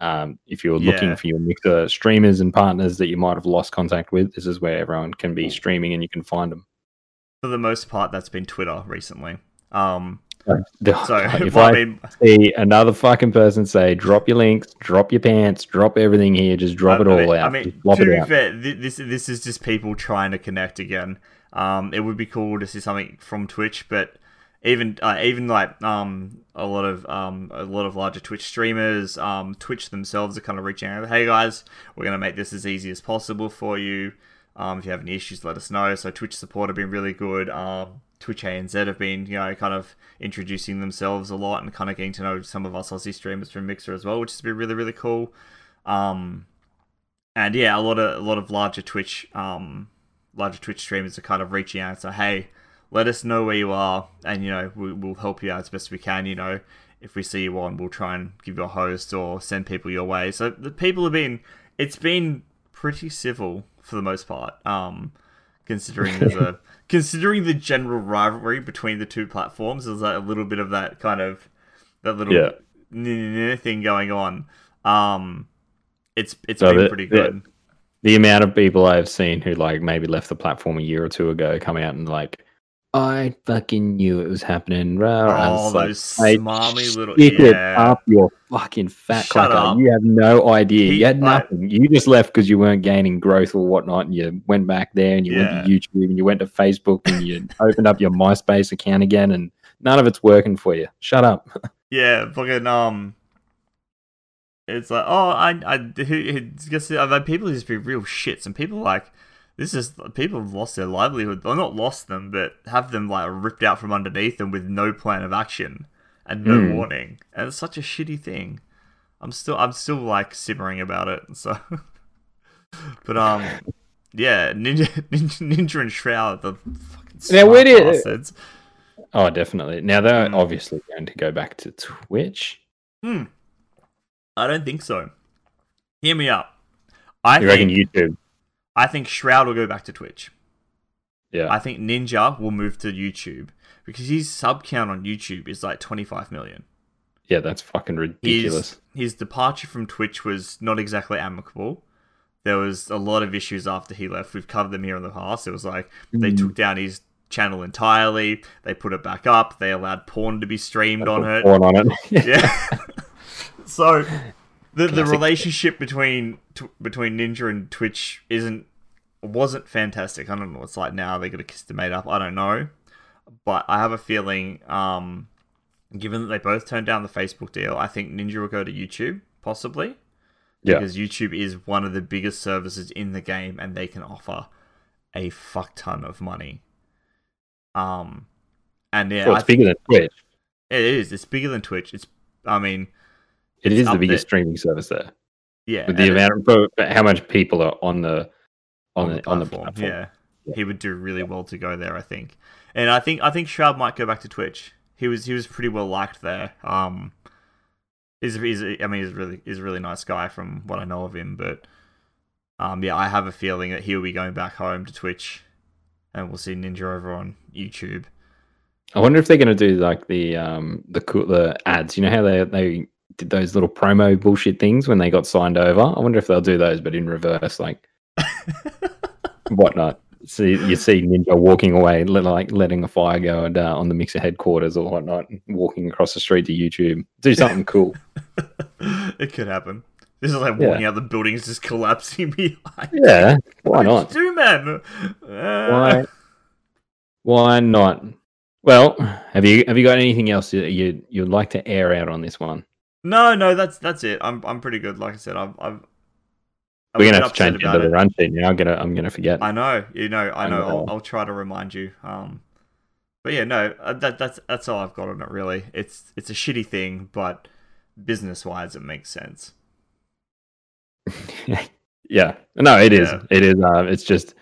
Um, if you're looking for your mixer streamers and partners that you might have lost contact with this is where everyone can be streaming and you can find them For the most part, that's been Twitter recently. Um, so (laughs) if I, I mean, see another fucking person say drop your links drop your pants drop everything here just drop I- it I all mean- out I mean, to be out fair, this this is just people trying to connect again. Um, it would be cool to see something from Twitch, but even uh, even like um a lot of um a lot of larger Twitch streamers, um Twitch themselves are kind of reaching out. Hey guys, we're gonna make this as easy as possible for you. Um, if you have any issues, let us know. So Twitch support have been really good. Um, Twitch ANZ have been, you know, kind of introducing themselves a lot and kind of getting to know some of us Aussie streamers from Mixer as well, which has been really, really cool. Um, and yeah, a lot of a lot of larger Twitch, um, larger Twitch streamers are kind of reaching out and say, hey, let us know where you are, and you know, we, we'll help you out as best we can. You know, if we see you on, we'll try and give you a host or send people your way. So the people have been, it's been pretty civil for the most part. Um, considering there's a (laughs) considering the general rivalry between the two platforms, there's like a little bit of that kind of that little Yeah. thing going on. Um, it's it's So been the- pretty the- good. the amount of people I've seen who like maybe left the platform a year or two ago come out and like, I fucking knew it was happening. Rah." Oh, like, those mate, smarmy little stick it yeah. up your fucking fat Shut up. You have no idea. He- you had like- nothing. you just left because you weren't gaining growth or whatnot, and you went back there and you Yeah. went to YouTube and you went to Facebook and you (laughs) opened up your MySpace account again, and none of it's working for you. Shut up. (laughs) Yeah, fucking um. It's like, oh, I, I, who, who- guess I've had people just be real shits, and people like, this is people have lost their livelihood, or not lost them, but have them like ripped out from underneath them with no plan of action and no Mm. warning, and it's such a shitty thing. I'm still, I'm still like simmering about it, (laughs) so. but um, yeah, Ninja, (laughs) Ninja, Ninja and Shroud, the fucking Now, where do bastards. Oh, definitely. Now they're Mm. obviously going to go back to Twitch. Hmm. I don't think so. Hear me out. I You think reckon YouTube? I think Shroud will go back to Twitch. Yeah. I think Ninja will move to YouTube because his sub count on YouTube is like 25 million. yeah, that's fucking ridiculous. his, his departure from Twitch was not exactly amicable. There was a lot of issues after he left. We've covered them here in the past. It was like they Mm. took down his channel entirely. They put it back up. They allowed porn to be streamed on it. Porn on it. (laughs) Yeah. (laughs) so the the relationship between tw- between Ninja and Twitch isn't wasn't fantastic. I don't know what it's like now. They got a kiss to made up. I don't know, but I have a feeling, um, given that they both turned down the Facebook deal, I think Ninja will go to YouTube possibly yeah. because YouTube is one of the biggest services in the game, and they can offer a fuck ton of money. Um, and yeah, Well, I it's bigger than Twitch. it is. It's bigger than Twitch. It's. I mean, It it's the biggest there. streaming service there. yeah. With the amount of how much people are on the on, the, on the platform. Yeah. He would do really well to go there, I think. And I think I think Shroud might go back to Twitch. He was he was pretty well liked there. Um he's, he's I mean he's really he's a really nice guy from what I know of him, but um yeah, I have a feeling that he'll be going back home to Twitch and we'll see Ninja over on YouTube. I wonder if they're going to do like the um the cool the ads. You know how they they did those little promo bullshit things when they got signed over. I wonder if they'll do those, but in reverse, like (laughs) whatnot. See, you see Ninja walking away, like letting a fire go and, uh, on the Mixer headquarters or whatnot, walking across the street to YouTube. Do something (laughs) cool. it could happen. This is like Yeah. walking out the buildings just collapsing (laughs) behind. Yeah, why not? do, man? Uh, Why? Why not? Well, have you have you got anything else you you you'd like to air out on this one? No, no, that's that's it. I'm I'm pretty good. Like I said, I've I've. I'm We're gonna have to change upset it the run sheet now. I'm gonna I'm gonna forget. I know, you know, I know. I'll, I'll try to remind you. Um, but yeah, no, uh, that that's that's all I've got on it. Really, it's it's a shitty thing, but business wise, it makes sense. (laughs) yeah, no, it is. Yeah. It is. Uh, it's just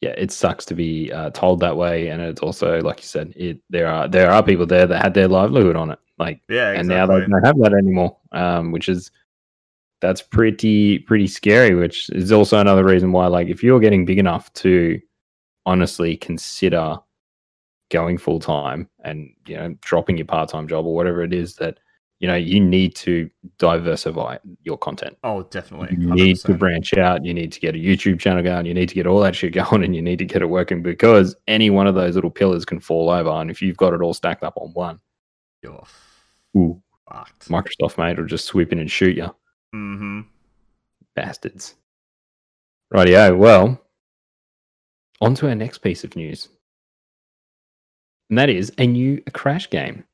yeah, it sucks to be uh, told that way, and it's also like you said, it there are there are people there that had their livelihood on it, like, Yeah, and now they don't have that anymore. Um, which is that's pretty pretty scary. Which is also another reason why, like, if you're getting big enough to honestly consider going full time and you know dropping your part time job or whatever it is that you know you need to diversify your content. Oh, definitely. You need to branch out. You need to get a YouTube channel going. You need to get all that shit (laughs) going, and you need to get it working because any one of those little pillars can fall over. And if you've got it all stacked up on one, You're ooh, fucked. Microsoft mate will just swoop in and shoot you, Mm-hmm. bastards. Rightio. Well, on to our next piece of news, and that is a new Crash game.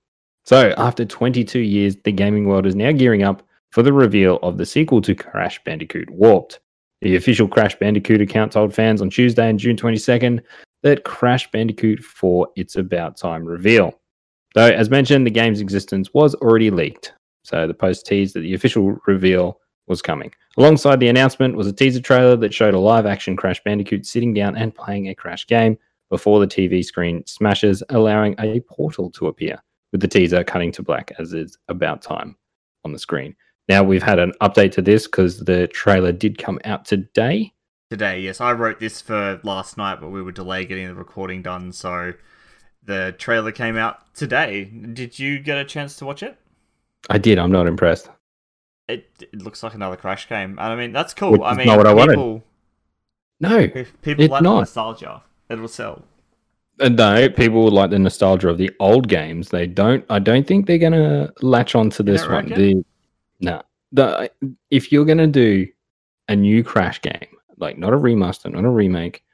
So, after 22 years, the gaming world is now gearing up for the reveal of the sequel to Crash Bandicoot Warped. The official Crash Bandicoot account told fans on Tuesday and June 22nd that Crash Bandicoot 4 It's About Time reveal. Though, as mentioned, the game's existence was already leaked. So the post teased that the official reveal was coming. Alongside the announcement was a teaser trailer that showed a live action Crash Bandicoot sitting down and playing a Crash game before the TV screen smashes, allowing a portal to appear, with the teaser cutting to black as is about time on the screen. Now we've had an update to this because the trailer did come out today. Today, yes, I wrote this for last night, but we were delayed getting the recording done, so the trailer came out today. Did you get a chance to watch it? I did. I'm not impressed. It, it looks like another Crash game, and I mean that's cool. Which I mean, not what I wanted. No, people like not. nostalgia. It'll sell. No. People like the nostalgia of the old games. They don't. I don't think they're gonna latch on to this one. The no. The if you're gonna do a new Crash game, like not a remaster, not a remake,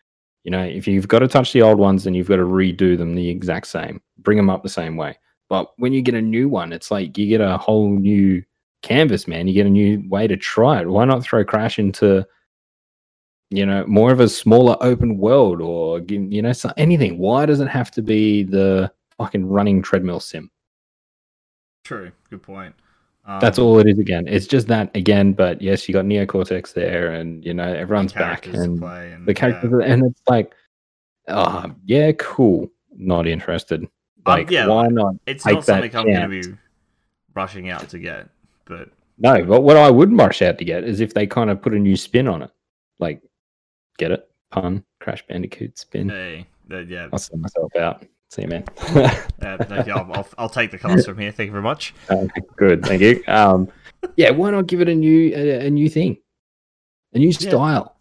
you know, if you've got to touch the old ones, then you've got to redo them the exact same, bring them up the same way. But when you get a new one, it's like you get a whole new canvas, man. You get a new way to try it. Why not throw Crash into you know, more of a smaller open world or, you know, anything. Why does it have to be the fucking running treadmill sim? True. Good point. Um, That's all it is again. It's just that again, but yes, you got Neo Cortex there and, you know, everyone's back and and the characters, yeah. and it's like, oh, yeah, cool. Not interested. Like, yeah, why not? It's not something I'm going to be rushing out to get, but No, but what I would rush out to get is if they kind of put a new spin on it. Like, get it? Pun, Crash Bandicoot spin. hey, yeah, I'll sell myself out. See you, man. Uh, you. I'll, I'll, take the cards from here. Thank you very much. Okay, good, thank you. Um, yeah, why not give it a new a, a new thing, a new Yeah. style?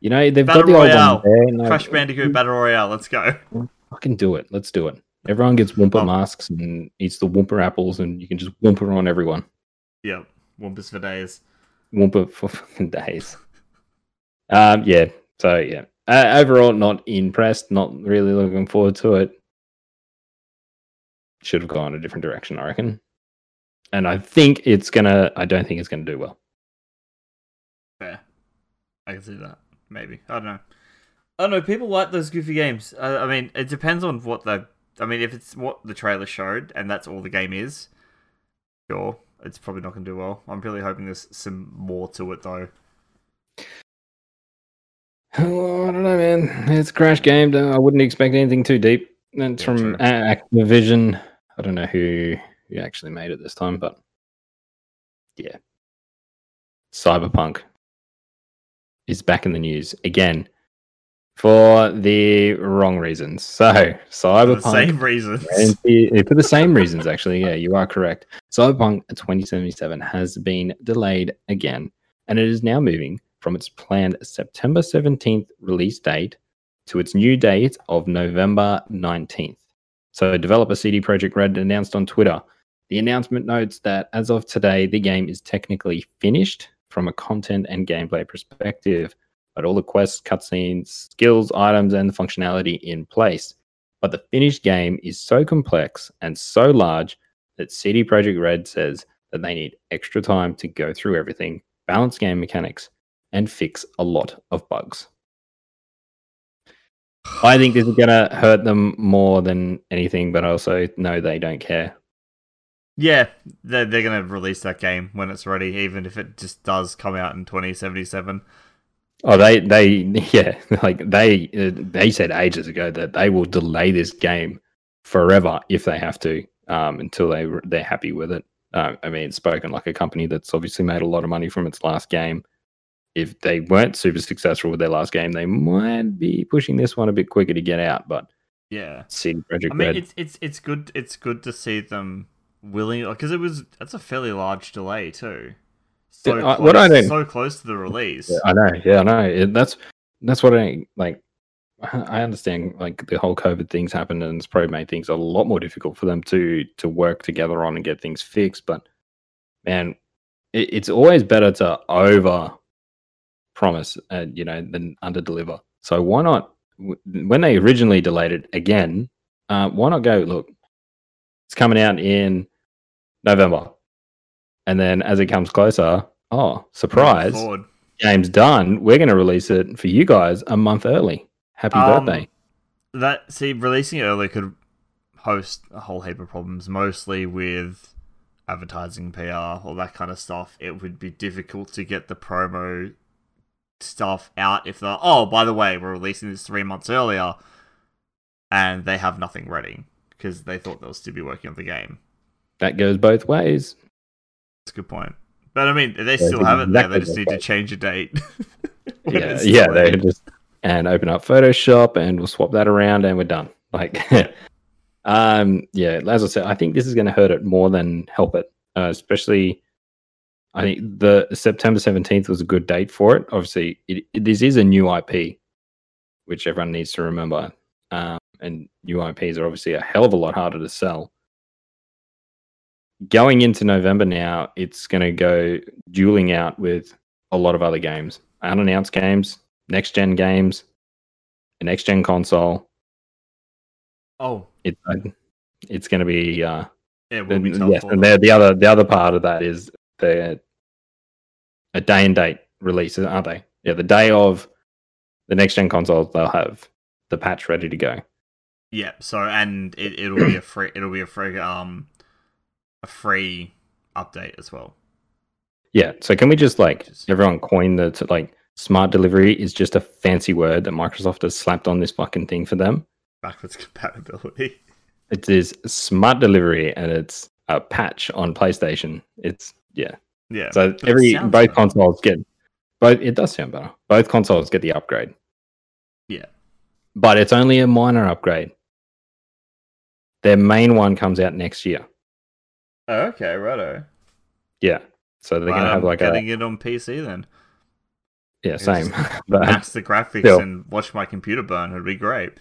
You know, they've Battle got the old Royale. one there. Crash Bandicoot Battle Royale. Let's go. Fucking do it. Let's do it. Everyone gets Wumpa Oh. masks and eats the Wumpa apples, and you can just Wumpa on everyone. Yep. Wumpus for days. Wumpa for fucking days. Um, yeah. So yeah. Uh, overall, not impressed. Not really looking forward to it. Should have gone a different direction, I reckon. And I think it's gonna. I don't think it's gonna do well. Fair. I can see that. Maybe. I don't know. I don't know. People like those goofy games. Uh, I mean, it depends on what the. I mean, if it's what the trailer showed and that's all the game is, sure, it's probably not to do well. I'm really hoping there's some more to it, though. Oh, I don't know, man. It's a Crash game. I wouldn't expect anything too deep. It's Yeah, from. Activision. I don't know who who actually made it this time, but yeah, Cyberpunk is back in the news again for the wrong reasons. So For the Cyberpunk same reasons. for the same reasons, actually. Yeah, you are correct. Cyberpunk 2077 has been delayed again, and it is now moving from its planned September 17th release date to its new date of November 19th. So, developer CD Projekt Red announced on Twitter. The announcement notes that as of today, the game is technically finished from a content and gameplay perspective, but all the quests, cutscenes, skills, items, and functionality in place but the finished game is so complex and so large that CD Projekt Red says that they need extra time to go through everything, balance game mechanics, and fix a lot of bugs. I think this is going to hurt them more than anything, but I also know they don't care. Yeah, they're, they're going to release that game when it's ready, even if it just does come out in 2077. Oh, they, they, (laughs) yeah, like they, they said ages ago that they will delay this game forever if they have to, um, until they they're happy with it. Uh, I mean, spoken like a company that's obviously made a lot of money from its last game. If they weren't super successful with their last game, they might be pushing this one a bit quicker to get out. But Yeah. CD Projekt I mean, Red, it's it's it's good. It's good to see them willing because it was that's a fairly large delay too. So Yeah, close, I- what I so close to the release. Yeah, I know. Yeah, I know. It, that's that's what I like. (laughs) I understand like the whole COVID things happened, and it's probably made things a lot more difficult for them to to work together on and get things fixed. But man, it, it's always better to over promise, and you know, then under deliver. So why not? When they originally delayed it again, uh, why not go? Look, it's coming out in November, and then as it comes closer, oh surprise! game's done, we're going to release it for you guys a month early. Happy Um, birthday. That see, releasing it early could host a whole heap of problems, mostly with advertising, PR, all that kind of stuff. It would be difficult to get the promo stuff out if they're oh, by the way, we're releasing this three months earlier, and they have nothing ready because they thought they'll still be working on the game. That goes both ways. That's a good point. But I mean, they Yeah, still have it there. They just need to change a date. (laughs) Yeah, yeah, they just and open up Photoshop and we'll swap that around and we're done. Like, (laughs) um, yeah, as I said, I think this is going to hurt it more than help it. Uh, especially, I think the September seventeenth was a good date for it. Obviously, it, it- this is a new IP, which everyone needs to remember. Um, and new IPs are obviously a hell of a lot harder to sell. Going into November now, it's going to go dueling out with a lot of other games, unannounced games, next gen games, a next gen console. oh, It's uh, it's going to be uh, it will be tough. yes, and the the other the other part of that is the a day and date releases, aren't they? Yeah, the day of the next gen consoles, they'll have the patch ready to go. Yeah, so and it, it'll be a (clears throat) free it'll be a free um a free update as well. Yeah. So can we just like Just- everyone coin the t- like smart delivery is just a fancy word that Microsoft has slapped on this fucking thing for them. Backwards (laughs) compatibility. It is smart delivery and it's a patch on PlayStation. It's yeah. Yeah. So every both better. consoles get both. It does sound better. Both consoles get the upgrade. Yeah. but it's only a minor upgrade. Their main one comes out next year. Oh, okay, righto. Yeah. So they're Right, gonna have I'm like getting a it on PC then. yeah, same. (laughs) but Max the graphics still. and watch my computer burn. It'd be great.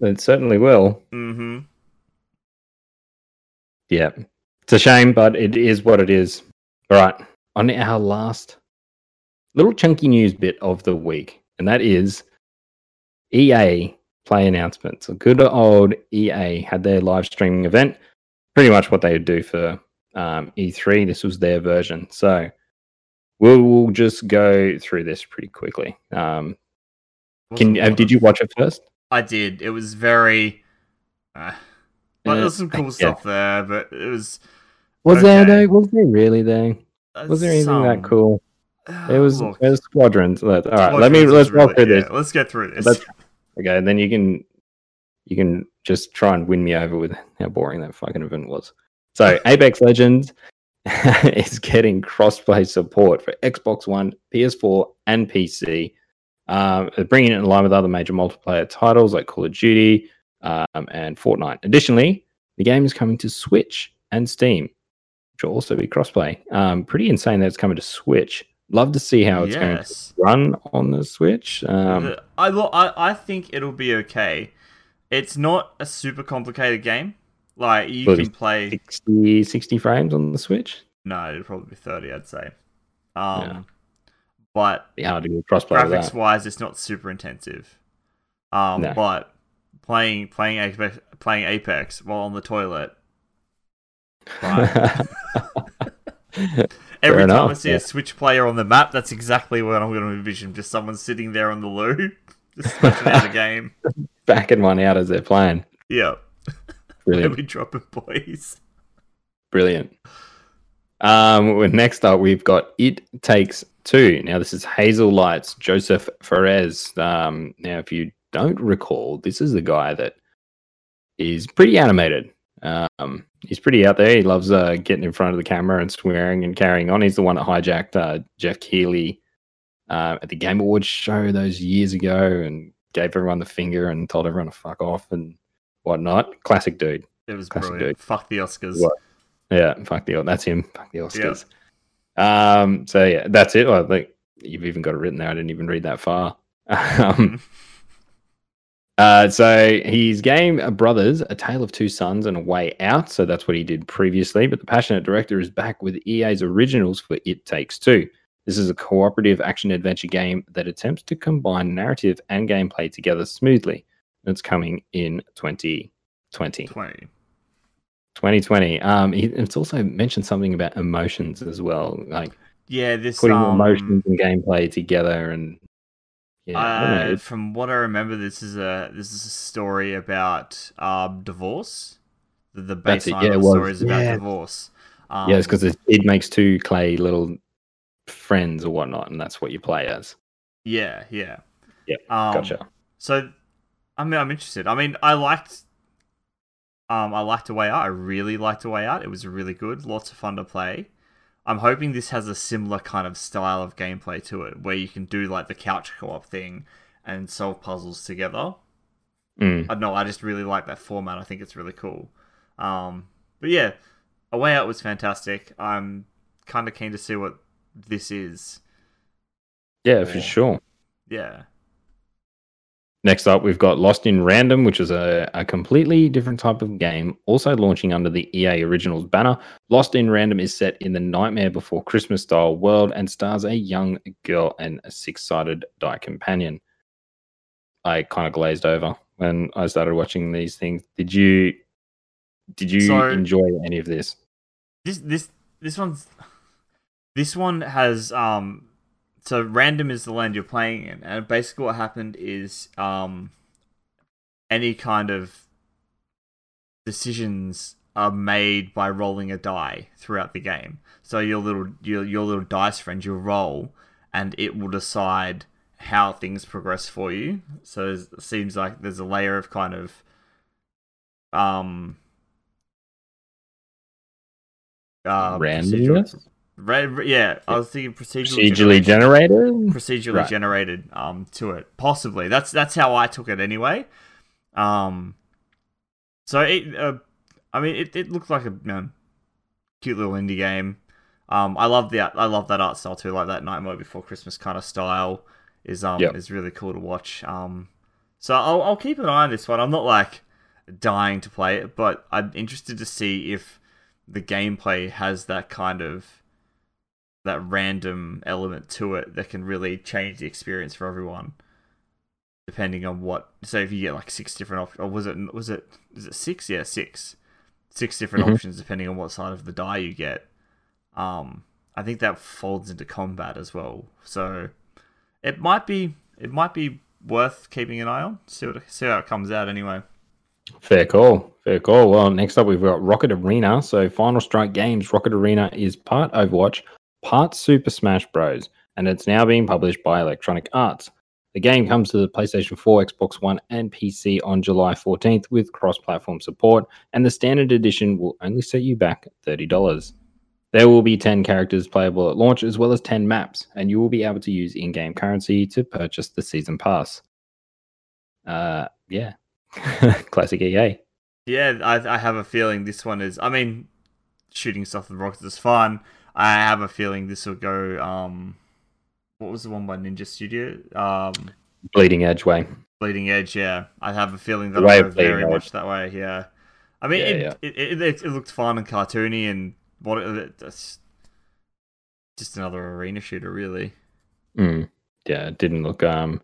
it certainly will. Mm-hmm. Yeah. It's a shame, but it is what it is. All right. On our last little chunky news bit of the week, and that is EA play announcements. A good old EA had their live streaming event, pretty much what they would do for um, E3. This was their version. So we'll, we'll just go through this pretty quickly. Um, can uh, did you watch it first? I did. It was very. Uh, well, Uh, there was some cool yeah. stuff there, but it was. Was there though? Was there really though? Was there anything some- that cool? Uh, It was, look, it was squadrons. Let, all right, let me let's really- walk through this. let's go through this. Let's- Okay, and then you can you can just try and win me over with how boring that fucking event was. So (laughs) Apex Legends (laughs) is getting crossplay support for Xbox One, PS4, and PC. Um, bringing it in line with other major multiplayer titles like Call of Duty um, and Fortnite. Additionally, the game is coming to Switch and Steam, which will also be crossplay. Um, pretty insane that it's coming to Switch. Love to see how it's going to run on the Switch. Um, I, I I think it'll be okay. It's not a super complicated game. Like you can play. 60, 60 frames on the Switch. No, it'd probably be thirty. I'd say. Um, Yeah. but Be hard to do crossplay Graphics wise, it's not super intensive. Um, No. but playing playing Apex, playing Apex while on the toilet. Right. (laughs) Every Fair time I see yeah. a Switch player on the map, that's exactly what I'm going to envision. Just someone sitting there on the loo, (laughs) just smashing out a game. (laughs) Backing one out as they're playing. Yeah, Brilliant. we dropping boys. Brilliant. Um, well, next up, we've got It Takes Two. Now, this is Hazel Lights, Josef Fares. Um, now, if you don't recall, this is the guy that is pretty animated. Um, he's pretty out there. He loves uh, getting in front of the camera and swearing and carrying on. He's the one that hijacked uh, Geoff Keighley uh, at the Game Awards show those years ago and gave everyone the finger and told everyone to fuck off and whatnot. Classic dude. It was Classic brilliant. dude. Fuck the Oscars. What? Yeah, fuck the that's him. Fuck the Oscars. Um, so yeah, that's it. Well, think you've even got it written there. I didn't even read that far. (laughs) Um, uh, so his game uh, Brothers, A Tale of Two Sons and a Way Out. So that's what he did previously. But the passionate director is back with EA's originals for It Takes Two. This is a cooperative action adventure game that attempts to combine narrative and gameplay together smoothly. And it's coming in 2020. 20. 2020. Um, it's also mentioned something about emotions as well, like Yeah, this putting um, emotions and gameplay together. And yeah, I don't know, Uh, from what I remember, this is a this is a story about um divorce. The, the baseline yeah, of the story is about Yeah. divorce. Um, yeah, it's because it makes two clay little friends or whatnot, and that's what you play as. yeah, yeah, Yeah, Um, Gotcha. So, I mean, I'm interested. I mean, I liked, um, I liked a way out. I really liked a way out. It was really good. Lots of fun to play. I'm hoping this has a similar kind of style of gameplay to it, where you can do like the couch co-op thing and solve puzzles together. Mm. I know. I just really like that format. I think it's really cool. Um, but yeah, a way out was fantastic. I'm kind of keen to see what this is. Yeah, for Yeah. sure. Yeah. Next up, we've got Lost in Random, which is a, a completely different type of game, also launching under the EA Originals banner. Lost in Random is set in the Nightmare Before Christmas style world and stars a young girl and a six sided die companion. I kind of glazed over when I started watching these things. Did you did you So- enjoy any of this? this this this one's this one has um so random is the land you're playing in and basically what happened is um any kind of decisions are made by rolling a die throughout the game. So your little your, your little dice friend you roll and it will decide how things progress for you. So it seems like there's a layer of kind of um uh, Randomness? Ra- yeah, I was thinking procedural Procedurally generated? procedurally Right. generated um to it possibly that's that's how i took it anyway um so it, uh, I mean, it, it looked like a you know, cute little indie game. Um, I love the I love that art style too, like that Nightmare Before Christmas kind of style is um Yep. is really cool to watch. Um, so I'll I'll keep an eye on this one. I'm not like dying to play it, but I'm interested to see if the gameplay has that kind of that random element to it that can really change the experience for everyone depending on what so if you get like six different options or was it was it is it six yeah six six different Mhm. options depending on what side of the die you get um i think that folds into combat as well so it might be it might be worth keeping an eye on see what see how it comes out anyway Fair call. Fair call. Well, next up we've got Rocket Arena. So Final Strike Games Rocket Arena is part Overwatch, part Super Smash Bros, and it's now being published by Electronic Arts. The game comes to the PlayStation 4, Xbox One, and PC on July 14th with cross-platform support, and the standard edition will only set you back $30. There will be 10 characters playable at launch as well as 10 maps, and you will be able to use in-game currency to purchase the season pass. Uh, yeah. (laughs) Classic EA. yeah I, I have a feeling this one is i mean shooting stuff with rockets is fun i have a feeling this will go um what was the one by ninja studio um Bleeding Edge way. Bleeding Edge, yeah. I have a feeling that will go very Bleeding much that way, yeah. I mean, Yeah, it, yeah. It, it, it, looked fun and cartoony and what it, just another arena shooter, really. Mm. Yeah, it didn't look um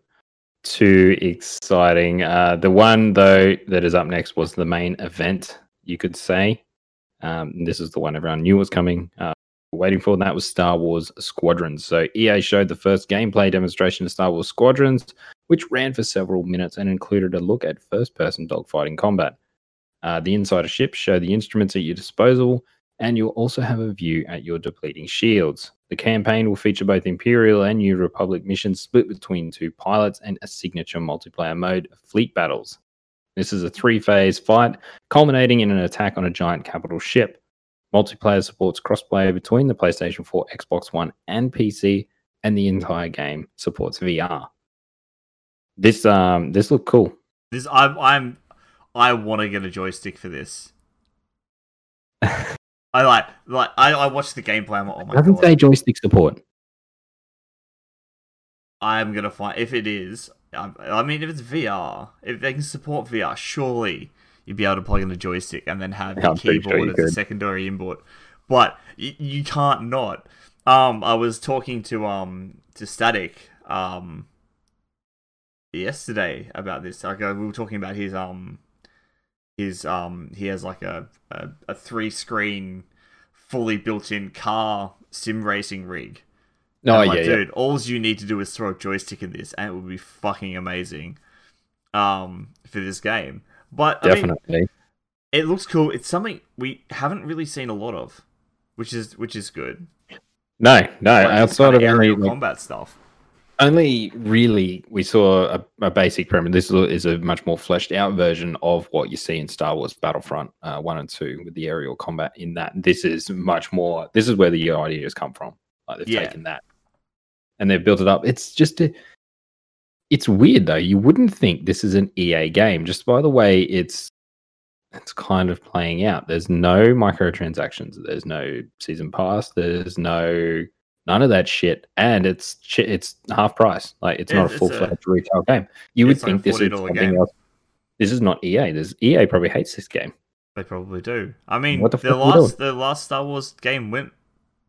too exciting. Uh, the one though that is up next was the main event, you could say. Um, this is the one everyone knew was coming. Uh, waiting for and that was Star Wars Squadrons. So EA showed the first gameplay demonstration of Star Wars Squadrons, which ran for several minutes and included a look at first-person dogfighting combat. Uh, the insider ships show the instruments at your disposal, and you'll also have a view at your depleting shields. The campaign will feature both Imperial and New Republic missions split between two pilots and a signature multiplayer mode, Fleet Battles. This is a three phase fight, culminating in an attack on a giant capital ship. Multiplayer supports crossplay between the PlayStation 4, Xbox One, and PC, and the entire game supports VR. This um this looked cool. This I'm I'm I want to get a joystick for this. (laughs) I like like I, I watched the gameplay. I'm like, oh my Doesn't god! say joystick support. I'm gonna find if it is. I, I mean, if it's VR, if they can support VR, surely you'd be able to plug in a joystick and then have Yeah, your pretty sure keyboard you as a secondary input. But y- you can't not. Um, I was talking to um to Static um yesterday about this. Like uh, we were talking about his um his um he has like a a, a three screen fully built in car sim racing rig. No, I'm yeah, like, yeah. dude, all you need to do is throw a joystick in this, and it would be fucking amazing. Um, for this game, but I mean, definitely. it looks cool. It's something we haven't really seen a lot of, which is which is good. no, no. Like, outside kinda of only, aerial combat stuff. only really we saw a, a basic premise. This is a much more fleshed out version of what you see in Star Wars Battlefront uh, one and two with the aerial combat. In that, this is much more. This is where the ideas come from. Like they've Yeah. taken that and they've built it up. It's just a, it's weird though. You wouldn't think this is an EA game just by the way it's it's kind of playing out. There's no microtransactions. There's no season pass. There's no none of that shit, and it's it's half price. Like it's Yeah, not a full fledged retail game. You would it's like think this is something game. else. This is not EA. This EA probably hates this game. They probably do. I mean, What the the fuck are we last the last Star Wars game went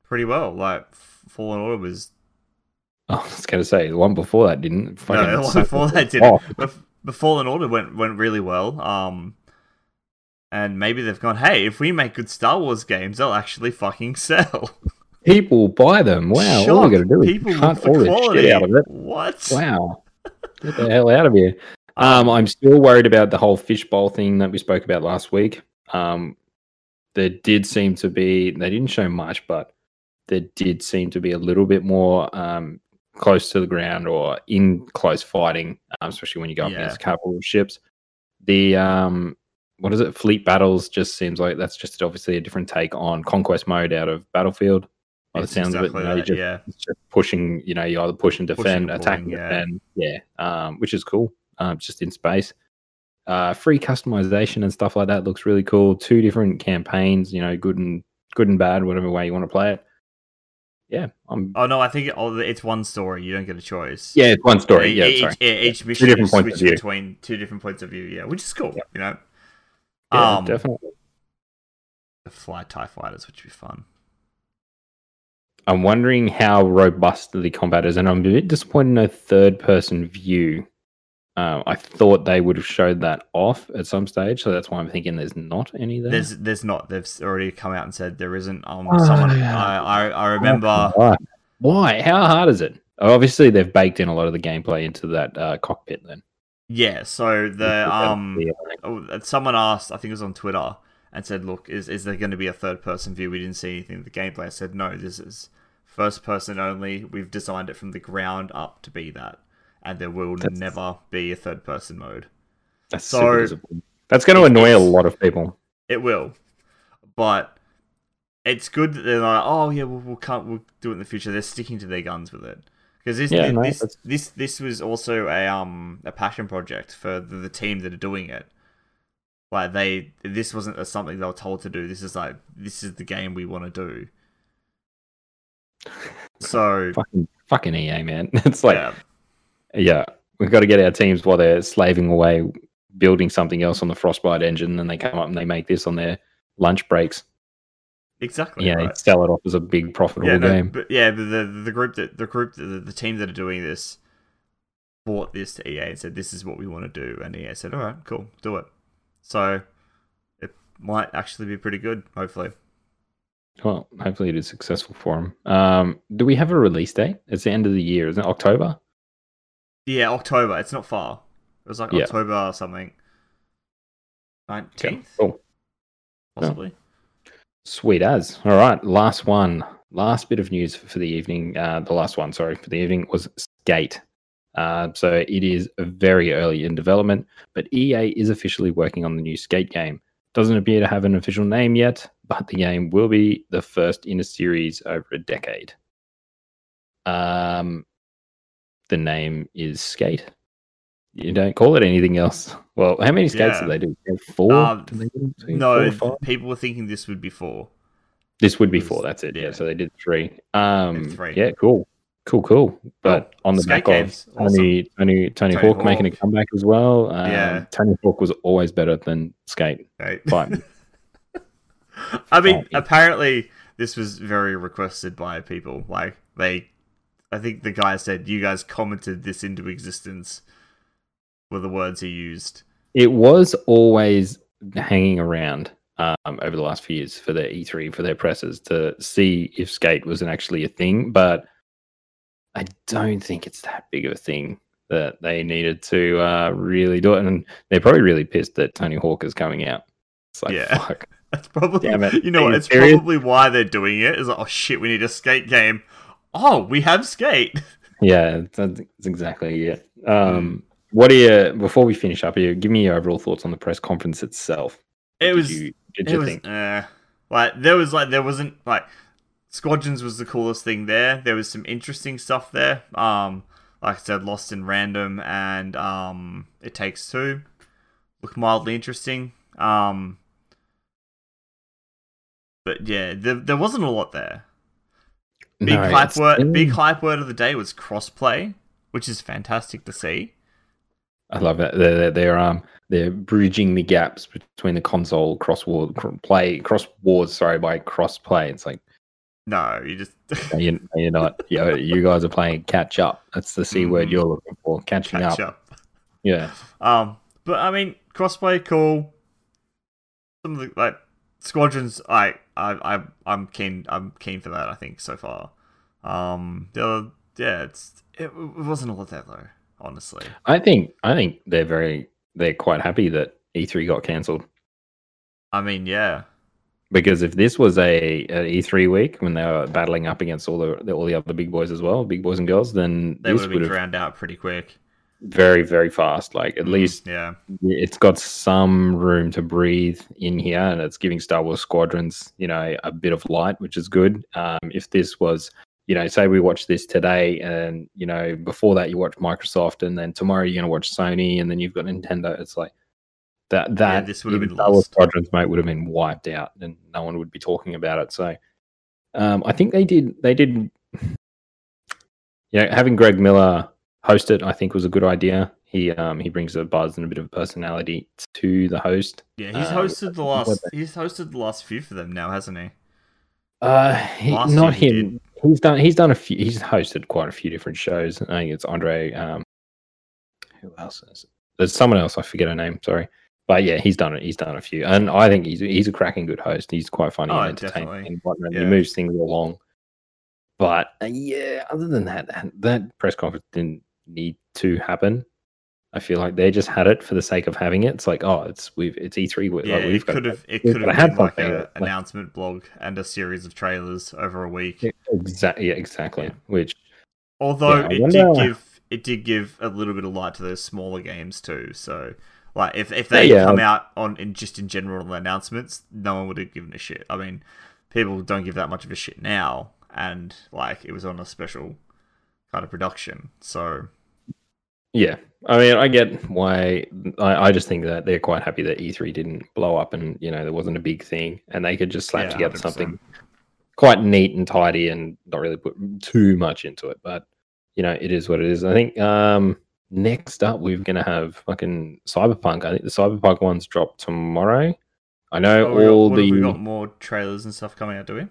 pretty well. Like Fallen Order was Oh, (laughs) I was gonna say the one before that didn't. No, the one before that did off. The, the Fallen Order went went really well. Um, and maybe they've gone, hey, if we make good Star Wars games, they'll actually fucking sell. People buy them. Wow, all Shock. we gotta do is People look hunt for all the quality. shit out of it. What? Wow, get the hell out of here. Um, I'm still worried about the whole fishbowl thing that we spoke about last week. Um, there did seem to be they didn't show much, but there did seem to be a little bit more um, close to the ground or in close fighting, um, especially when you go up Yeah. against capital ships. The um, what is it? Fleet battles just seems like that's just obviously a different take on conquest mode out of Battlefield. By the sounds exactly of it, you know, that, just yeah. just pushing, you know, you either push and defend, and attack and yeah. defend. Yeah. Um, which is cool. Um, just in space. Uh, free customization and stuff like that looks really cool. Two different campaigns, you know, good and good and bad, whatever way you want to play it. Yeah, I'm. Oh no, I think oh, it's one story. You don't get a choice. Yeah, it's one story. Yeah, each, sorry. yeah, each mission different points of view. between two different points of view. Yeah, which is cool. Yeah. You know, Yeah, um, definitely. fly Tie fighters, which would be fun. I'm wondering how robust the combat is, and I'm a bit disappointed in a third-person view. Uh, I thought they would have showed that off at some stage, so that's why I'm thinking there's not any there. There's, there's not. They've already come out and said there isn't. Um, Oh, someone. yeah. I, I, I remember. Why? Why? How hard is it? Obviously, they've baked in a lot of the gameplay into that uh, cockpit. Then Yeah. So the um, oh, someone asked. I think it was on Twitter and said, "Look, is is there going to be a third person view? We didn't see anything in the gameplay." I said, "No, this is first person only. We've designed it from the ground up to be that, and there will That's- never be a third person mode. That's So. That's going to annoy a lot of people. It will, but." It's good that they're like, oh yeah, we'll, we'll can't we'll do it in the future. They're sticking to their guns with it because this Yeah, this, no, this this this was also a um a passion project for the, the team that are doing it. Like they, this wasn't a, something they were told to do. This is like this is the game we want to do. (laughs) So Fucking, fucking EA, man. (laughs) It's like, yeah, yeah, we've got to get our teams while they're slaving away building something else on the Frostbite engine, and they come up and they make this on their lunch breaks. exactly. Yeah, right. sell it off as a big profitable yeah, no, game. but yeah, but the the group that the group the, the team that are doing this bought this to EA and said this is what we want to do, and EA said, all right, cool, do it. So it might actually be pretty good, hopefully. Well, hopefully it is successful for them. Um, do we have a release date? It's the end of the year, isn't it? October? Yeah, October. It's not far. It was like Yeah. October or something. Okay, Nineteenth, cool. possibly. Sweet as. All right, last one. Last bit of news for the evening. Uh, the last one, sorry, for the evening was Skate. Uh, so it is very early in development, but EA is officially working on the new Skate game. Doesn't appear to have an official name yet, but the game will be the first in a series over a decade. Um, the name is Skate. You don't call it anything else. (laughs) Well, how many skates Yeah. do they do? Four? Um, Do they No, four, people were thinking this would be four. This would be four. That's it. Yeah. yeah. So they did three. Um, three. Yeah. Cool. Cool. Cool. But on the back games, of Tony, Tony, Tony, Tony Hawk, making a comeback as well. Um, Yeah. Tony Hawk was always better than Skate. Right? But (laughs) I mean, Oh, apparently this was very requested by people. Like they, I think the guy said, "You guys commented this into existence." Were the words he used. it was always hanging around um, over the last few years for their E3 for their presses to see if Skate was actually a thing, but I don't think it's that big of a thing that they needed to uh, really do it. And they're probably really pissed that Tony Hawk is coming out. It's like Yeah. fuck. (laughs) That's probably Damn it. you know what? It's serious? probably why they're doing it. Is like, oh shit, we need a skate game. Oh, we have skate. (laughs) Yeah, that's, exactly it. Um, what are you before we finish up here? Give me your overall thoughts on the press conference itself. What It did was. you, did it you was. think? Uh, like there was like there wasn't like Squadrons was the coolest thing there. There was some interesting stuff there. Um, like I said, Lost in Random and um, It Takes Two look mildly interesting. Um, but yeah, there there wasn't a lot there. Big No, hype word. been- Big hype word of the day was crossplay, which is fantastic to see. I love that they're, they're they're um they're bridging the gaps between the console cross war cr- play cross wars sorry by crossplay. It's like No, you just (laughs) no, you, no, you're not. You, know, you guys are playing catch up. That's the c word Mhm. you're looking for. Catching catch up. up. Yeah. Um, but I mean, crossplay, cool. Some of the like squadrons, I, I, I, I'm keen. I'm keen for that. I think so far. Um, the other, yeah, it's it, it wasn't all of that though. Honestly, I think I think they're very they're quite happy that E3 got cancelled I mean, yeah, because if this was a, a E3 week when they were battling up against all the all the other big boys as well, big boys and girls, then they would have been drowned out pretty quick. Very very fast. Like at Mm, least yeah, it's got some room to breathe in here and it's giving star wars squadrons you know a bit of light which is good um, if this was you know say we watch this today and you know before that you watch microsoft and then tomorrow you're going to watch sony and then you've got nintendo it's like That that this would have been Star Wars. Squadrons, mate, would have been wiped out, and no one would be talking about it. So, um, I think they did. They did. (laughs) You know, having Greg Miller host it, I think, was a good idea. He um he brings a buzz and a bit of personality to the host. Yeah, he's Uh, hosted the last. He's hosted the last few for them now, hasn't he? Uh, he, not he him. He's done. He's done a few. He's hosted quite a few different shows. I think it's Andre. Um, who else is? It? There's someone else. I forget her name. Sorry, but yeah, he's done it. He's done a few, and I think he's he's a cracking good host. He's quite funny Oh, and entertaining and whatnot. He moves things along. But uh, yeah, other than that, that, that press conference didn't need to happen. I feel like they just had it for the sake of having it. It's like, oh, it's we've it's E3. we- Yeah, like, we've it got could have. It could have been like an like- announcement blog and a series of trailers over a week. exactly, yeah, exactly. Yeah. Which Although Yeah, it wonder- did give it did give a little bit of light to those smaller games too. So like if if they Yeah, come out on in just in general announcements, no one would have given a shit. I mean, people don't give that much of a shit now, and like it was on a special kind of production. So Yeah, I mean, I get why. I, I just think that they're quite happy that E3 didn't blow up, and you know there wasn't a big thing, and they could just slap Yeah, together 100%. something quite neat and tidy, and not really put too much into it. But you know, it is what it is. I think um, next up we're gonna have fucking Cyberpunk. I think the Cyberpunk ones drop tomorrow. I know Oh, got- all the we got more trailers and stuff coming out, do we?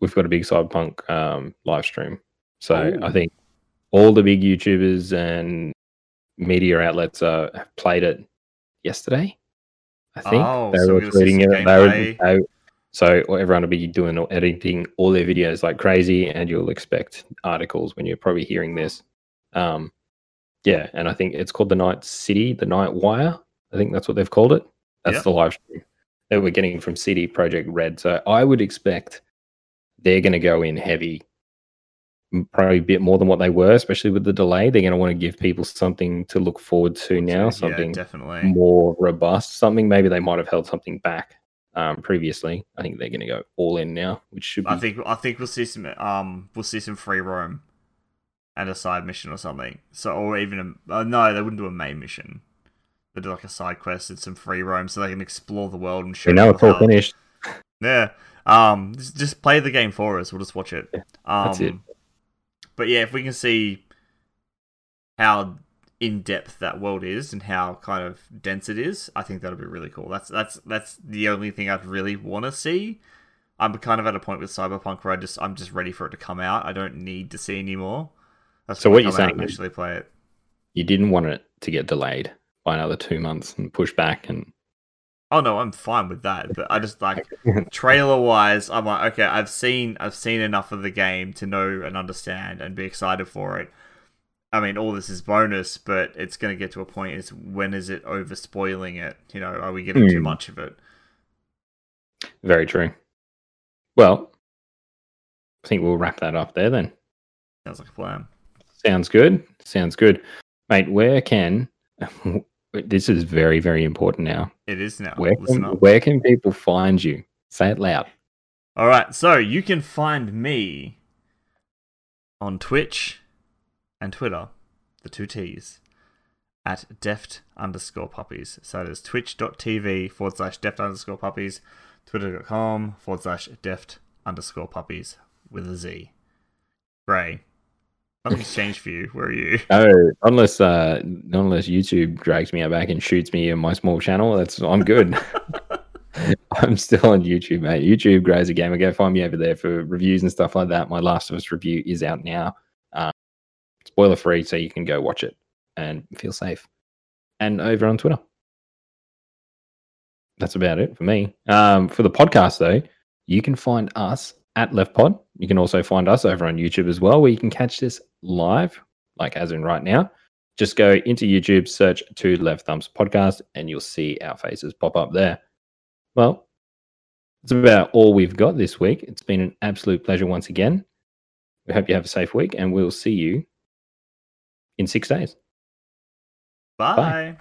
we've got a big Cyberpunk um, live stream. So I think all the big YouTubers and media outlets uh, have played it yesterday. I think Oh, they so were we're gonna see tweeting it. They were, they- so everyone will be doing or editing all their videos like crazy, and you'll expect articles when you're probably hearing this. Um, yeah, and I think it's called the Night City, the Night Wire. I think that's what they've called it. That's Yep. the live stream that we're getting from CD Projekt Red. So I would expect they're going to go in heavy, probably a bit more than what they were, especially with the delay. They're going to want to give people something to look forward to now, yeah, something definitely. more robust, something maybe they might have held something back um, previously. I think they're going to go all in now, which should be. I think I think we'll see some um we'll see some free roam and a side mission or something. So or even a uh, no, they wouldn't do a main mission. They do like a side quest and some free roam so they can explore the world and show. we know it's all finished. (laughs) Yeah. Um. Just, just play the game for us. We'll just watch it. Um, that's it. But yeah, if we can see how in depth that world is and how kind of dense it is, I think that'll be really cool. That's that's that's the only thing I'd really want to see. I'm kind of at a point with Cyberpunk where I just I'm just ready for it to come out. I don't need to see anymore. That's So what you're saying actually play it. You didn't want it to get delayed by another two months and push back and Oh no, I'm fine with that. But I just like (laughs) trailer wise, I'm like, okay, I've seen I've seen enough of the game to know and understand and be excited for it. I mean, all this is bonus, but it's going to get to a point. Is when is it over spoiling it? You know, are we getting too Hmm. much of it? very true. Well, I think we'll wrap that up there then. Sounds like a plan. Sounds good. Sounds good. Mate, where can (laughs) this is very, very important now. It is now. Where Listen can, up. where can people find you? Say it loud. All right, so you can find me on Twitch and Twitter, the two T's, at deft underscore puppies. So it is twitch.tv forward slash deft underscore puppies, twitter.com forward slash deft underscore puppies with a Z. Gray. Nothing's changed for you. Where are you? (laughs) Oh, unless uh unless YouTube drags me out back and shoots me in my small channel, that's I'm good. (laughs) I'm still on YouTube, mate. YouTube grows a gamer. Go find me over there for reviews and stuff like that. My Last of Us review is out now. Um, spoiler free, so you can go watch it and feel safe. And over on Twitter. That's about it for me. Um, for the podcast, though, you can find us at Left Pod. You can also find us over on YouTube as well, where you can catch this live, like as in right now. Just go into YouTube, search Two Left Thumbs Podcast, and you'll see our faces pop up there. Well, that's about all we've got this week. It's been an absolute pleasure once again. We hope you have a safe week, and we'll see you in six days. Bye.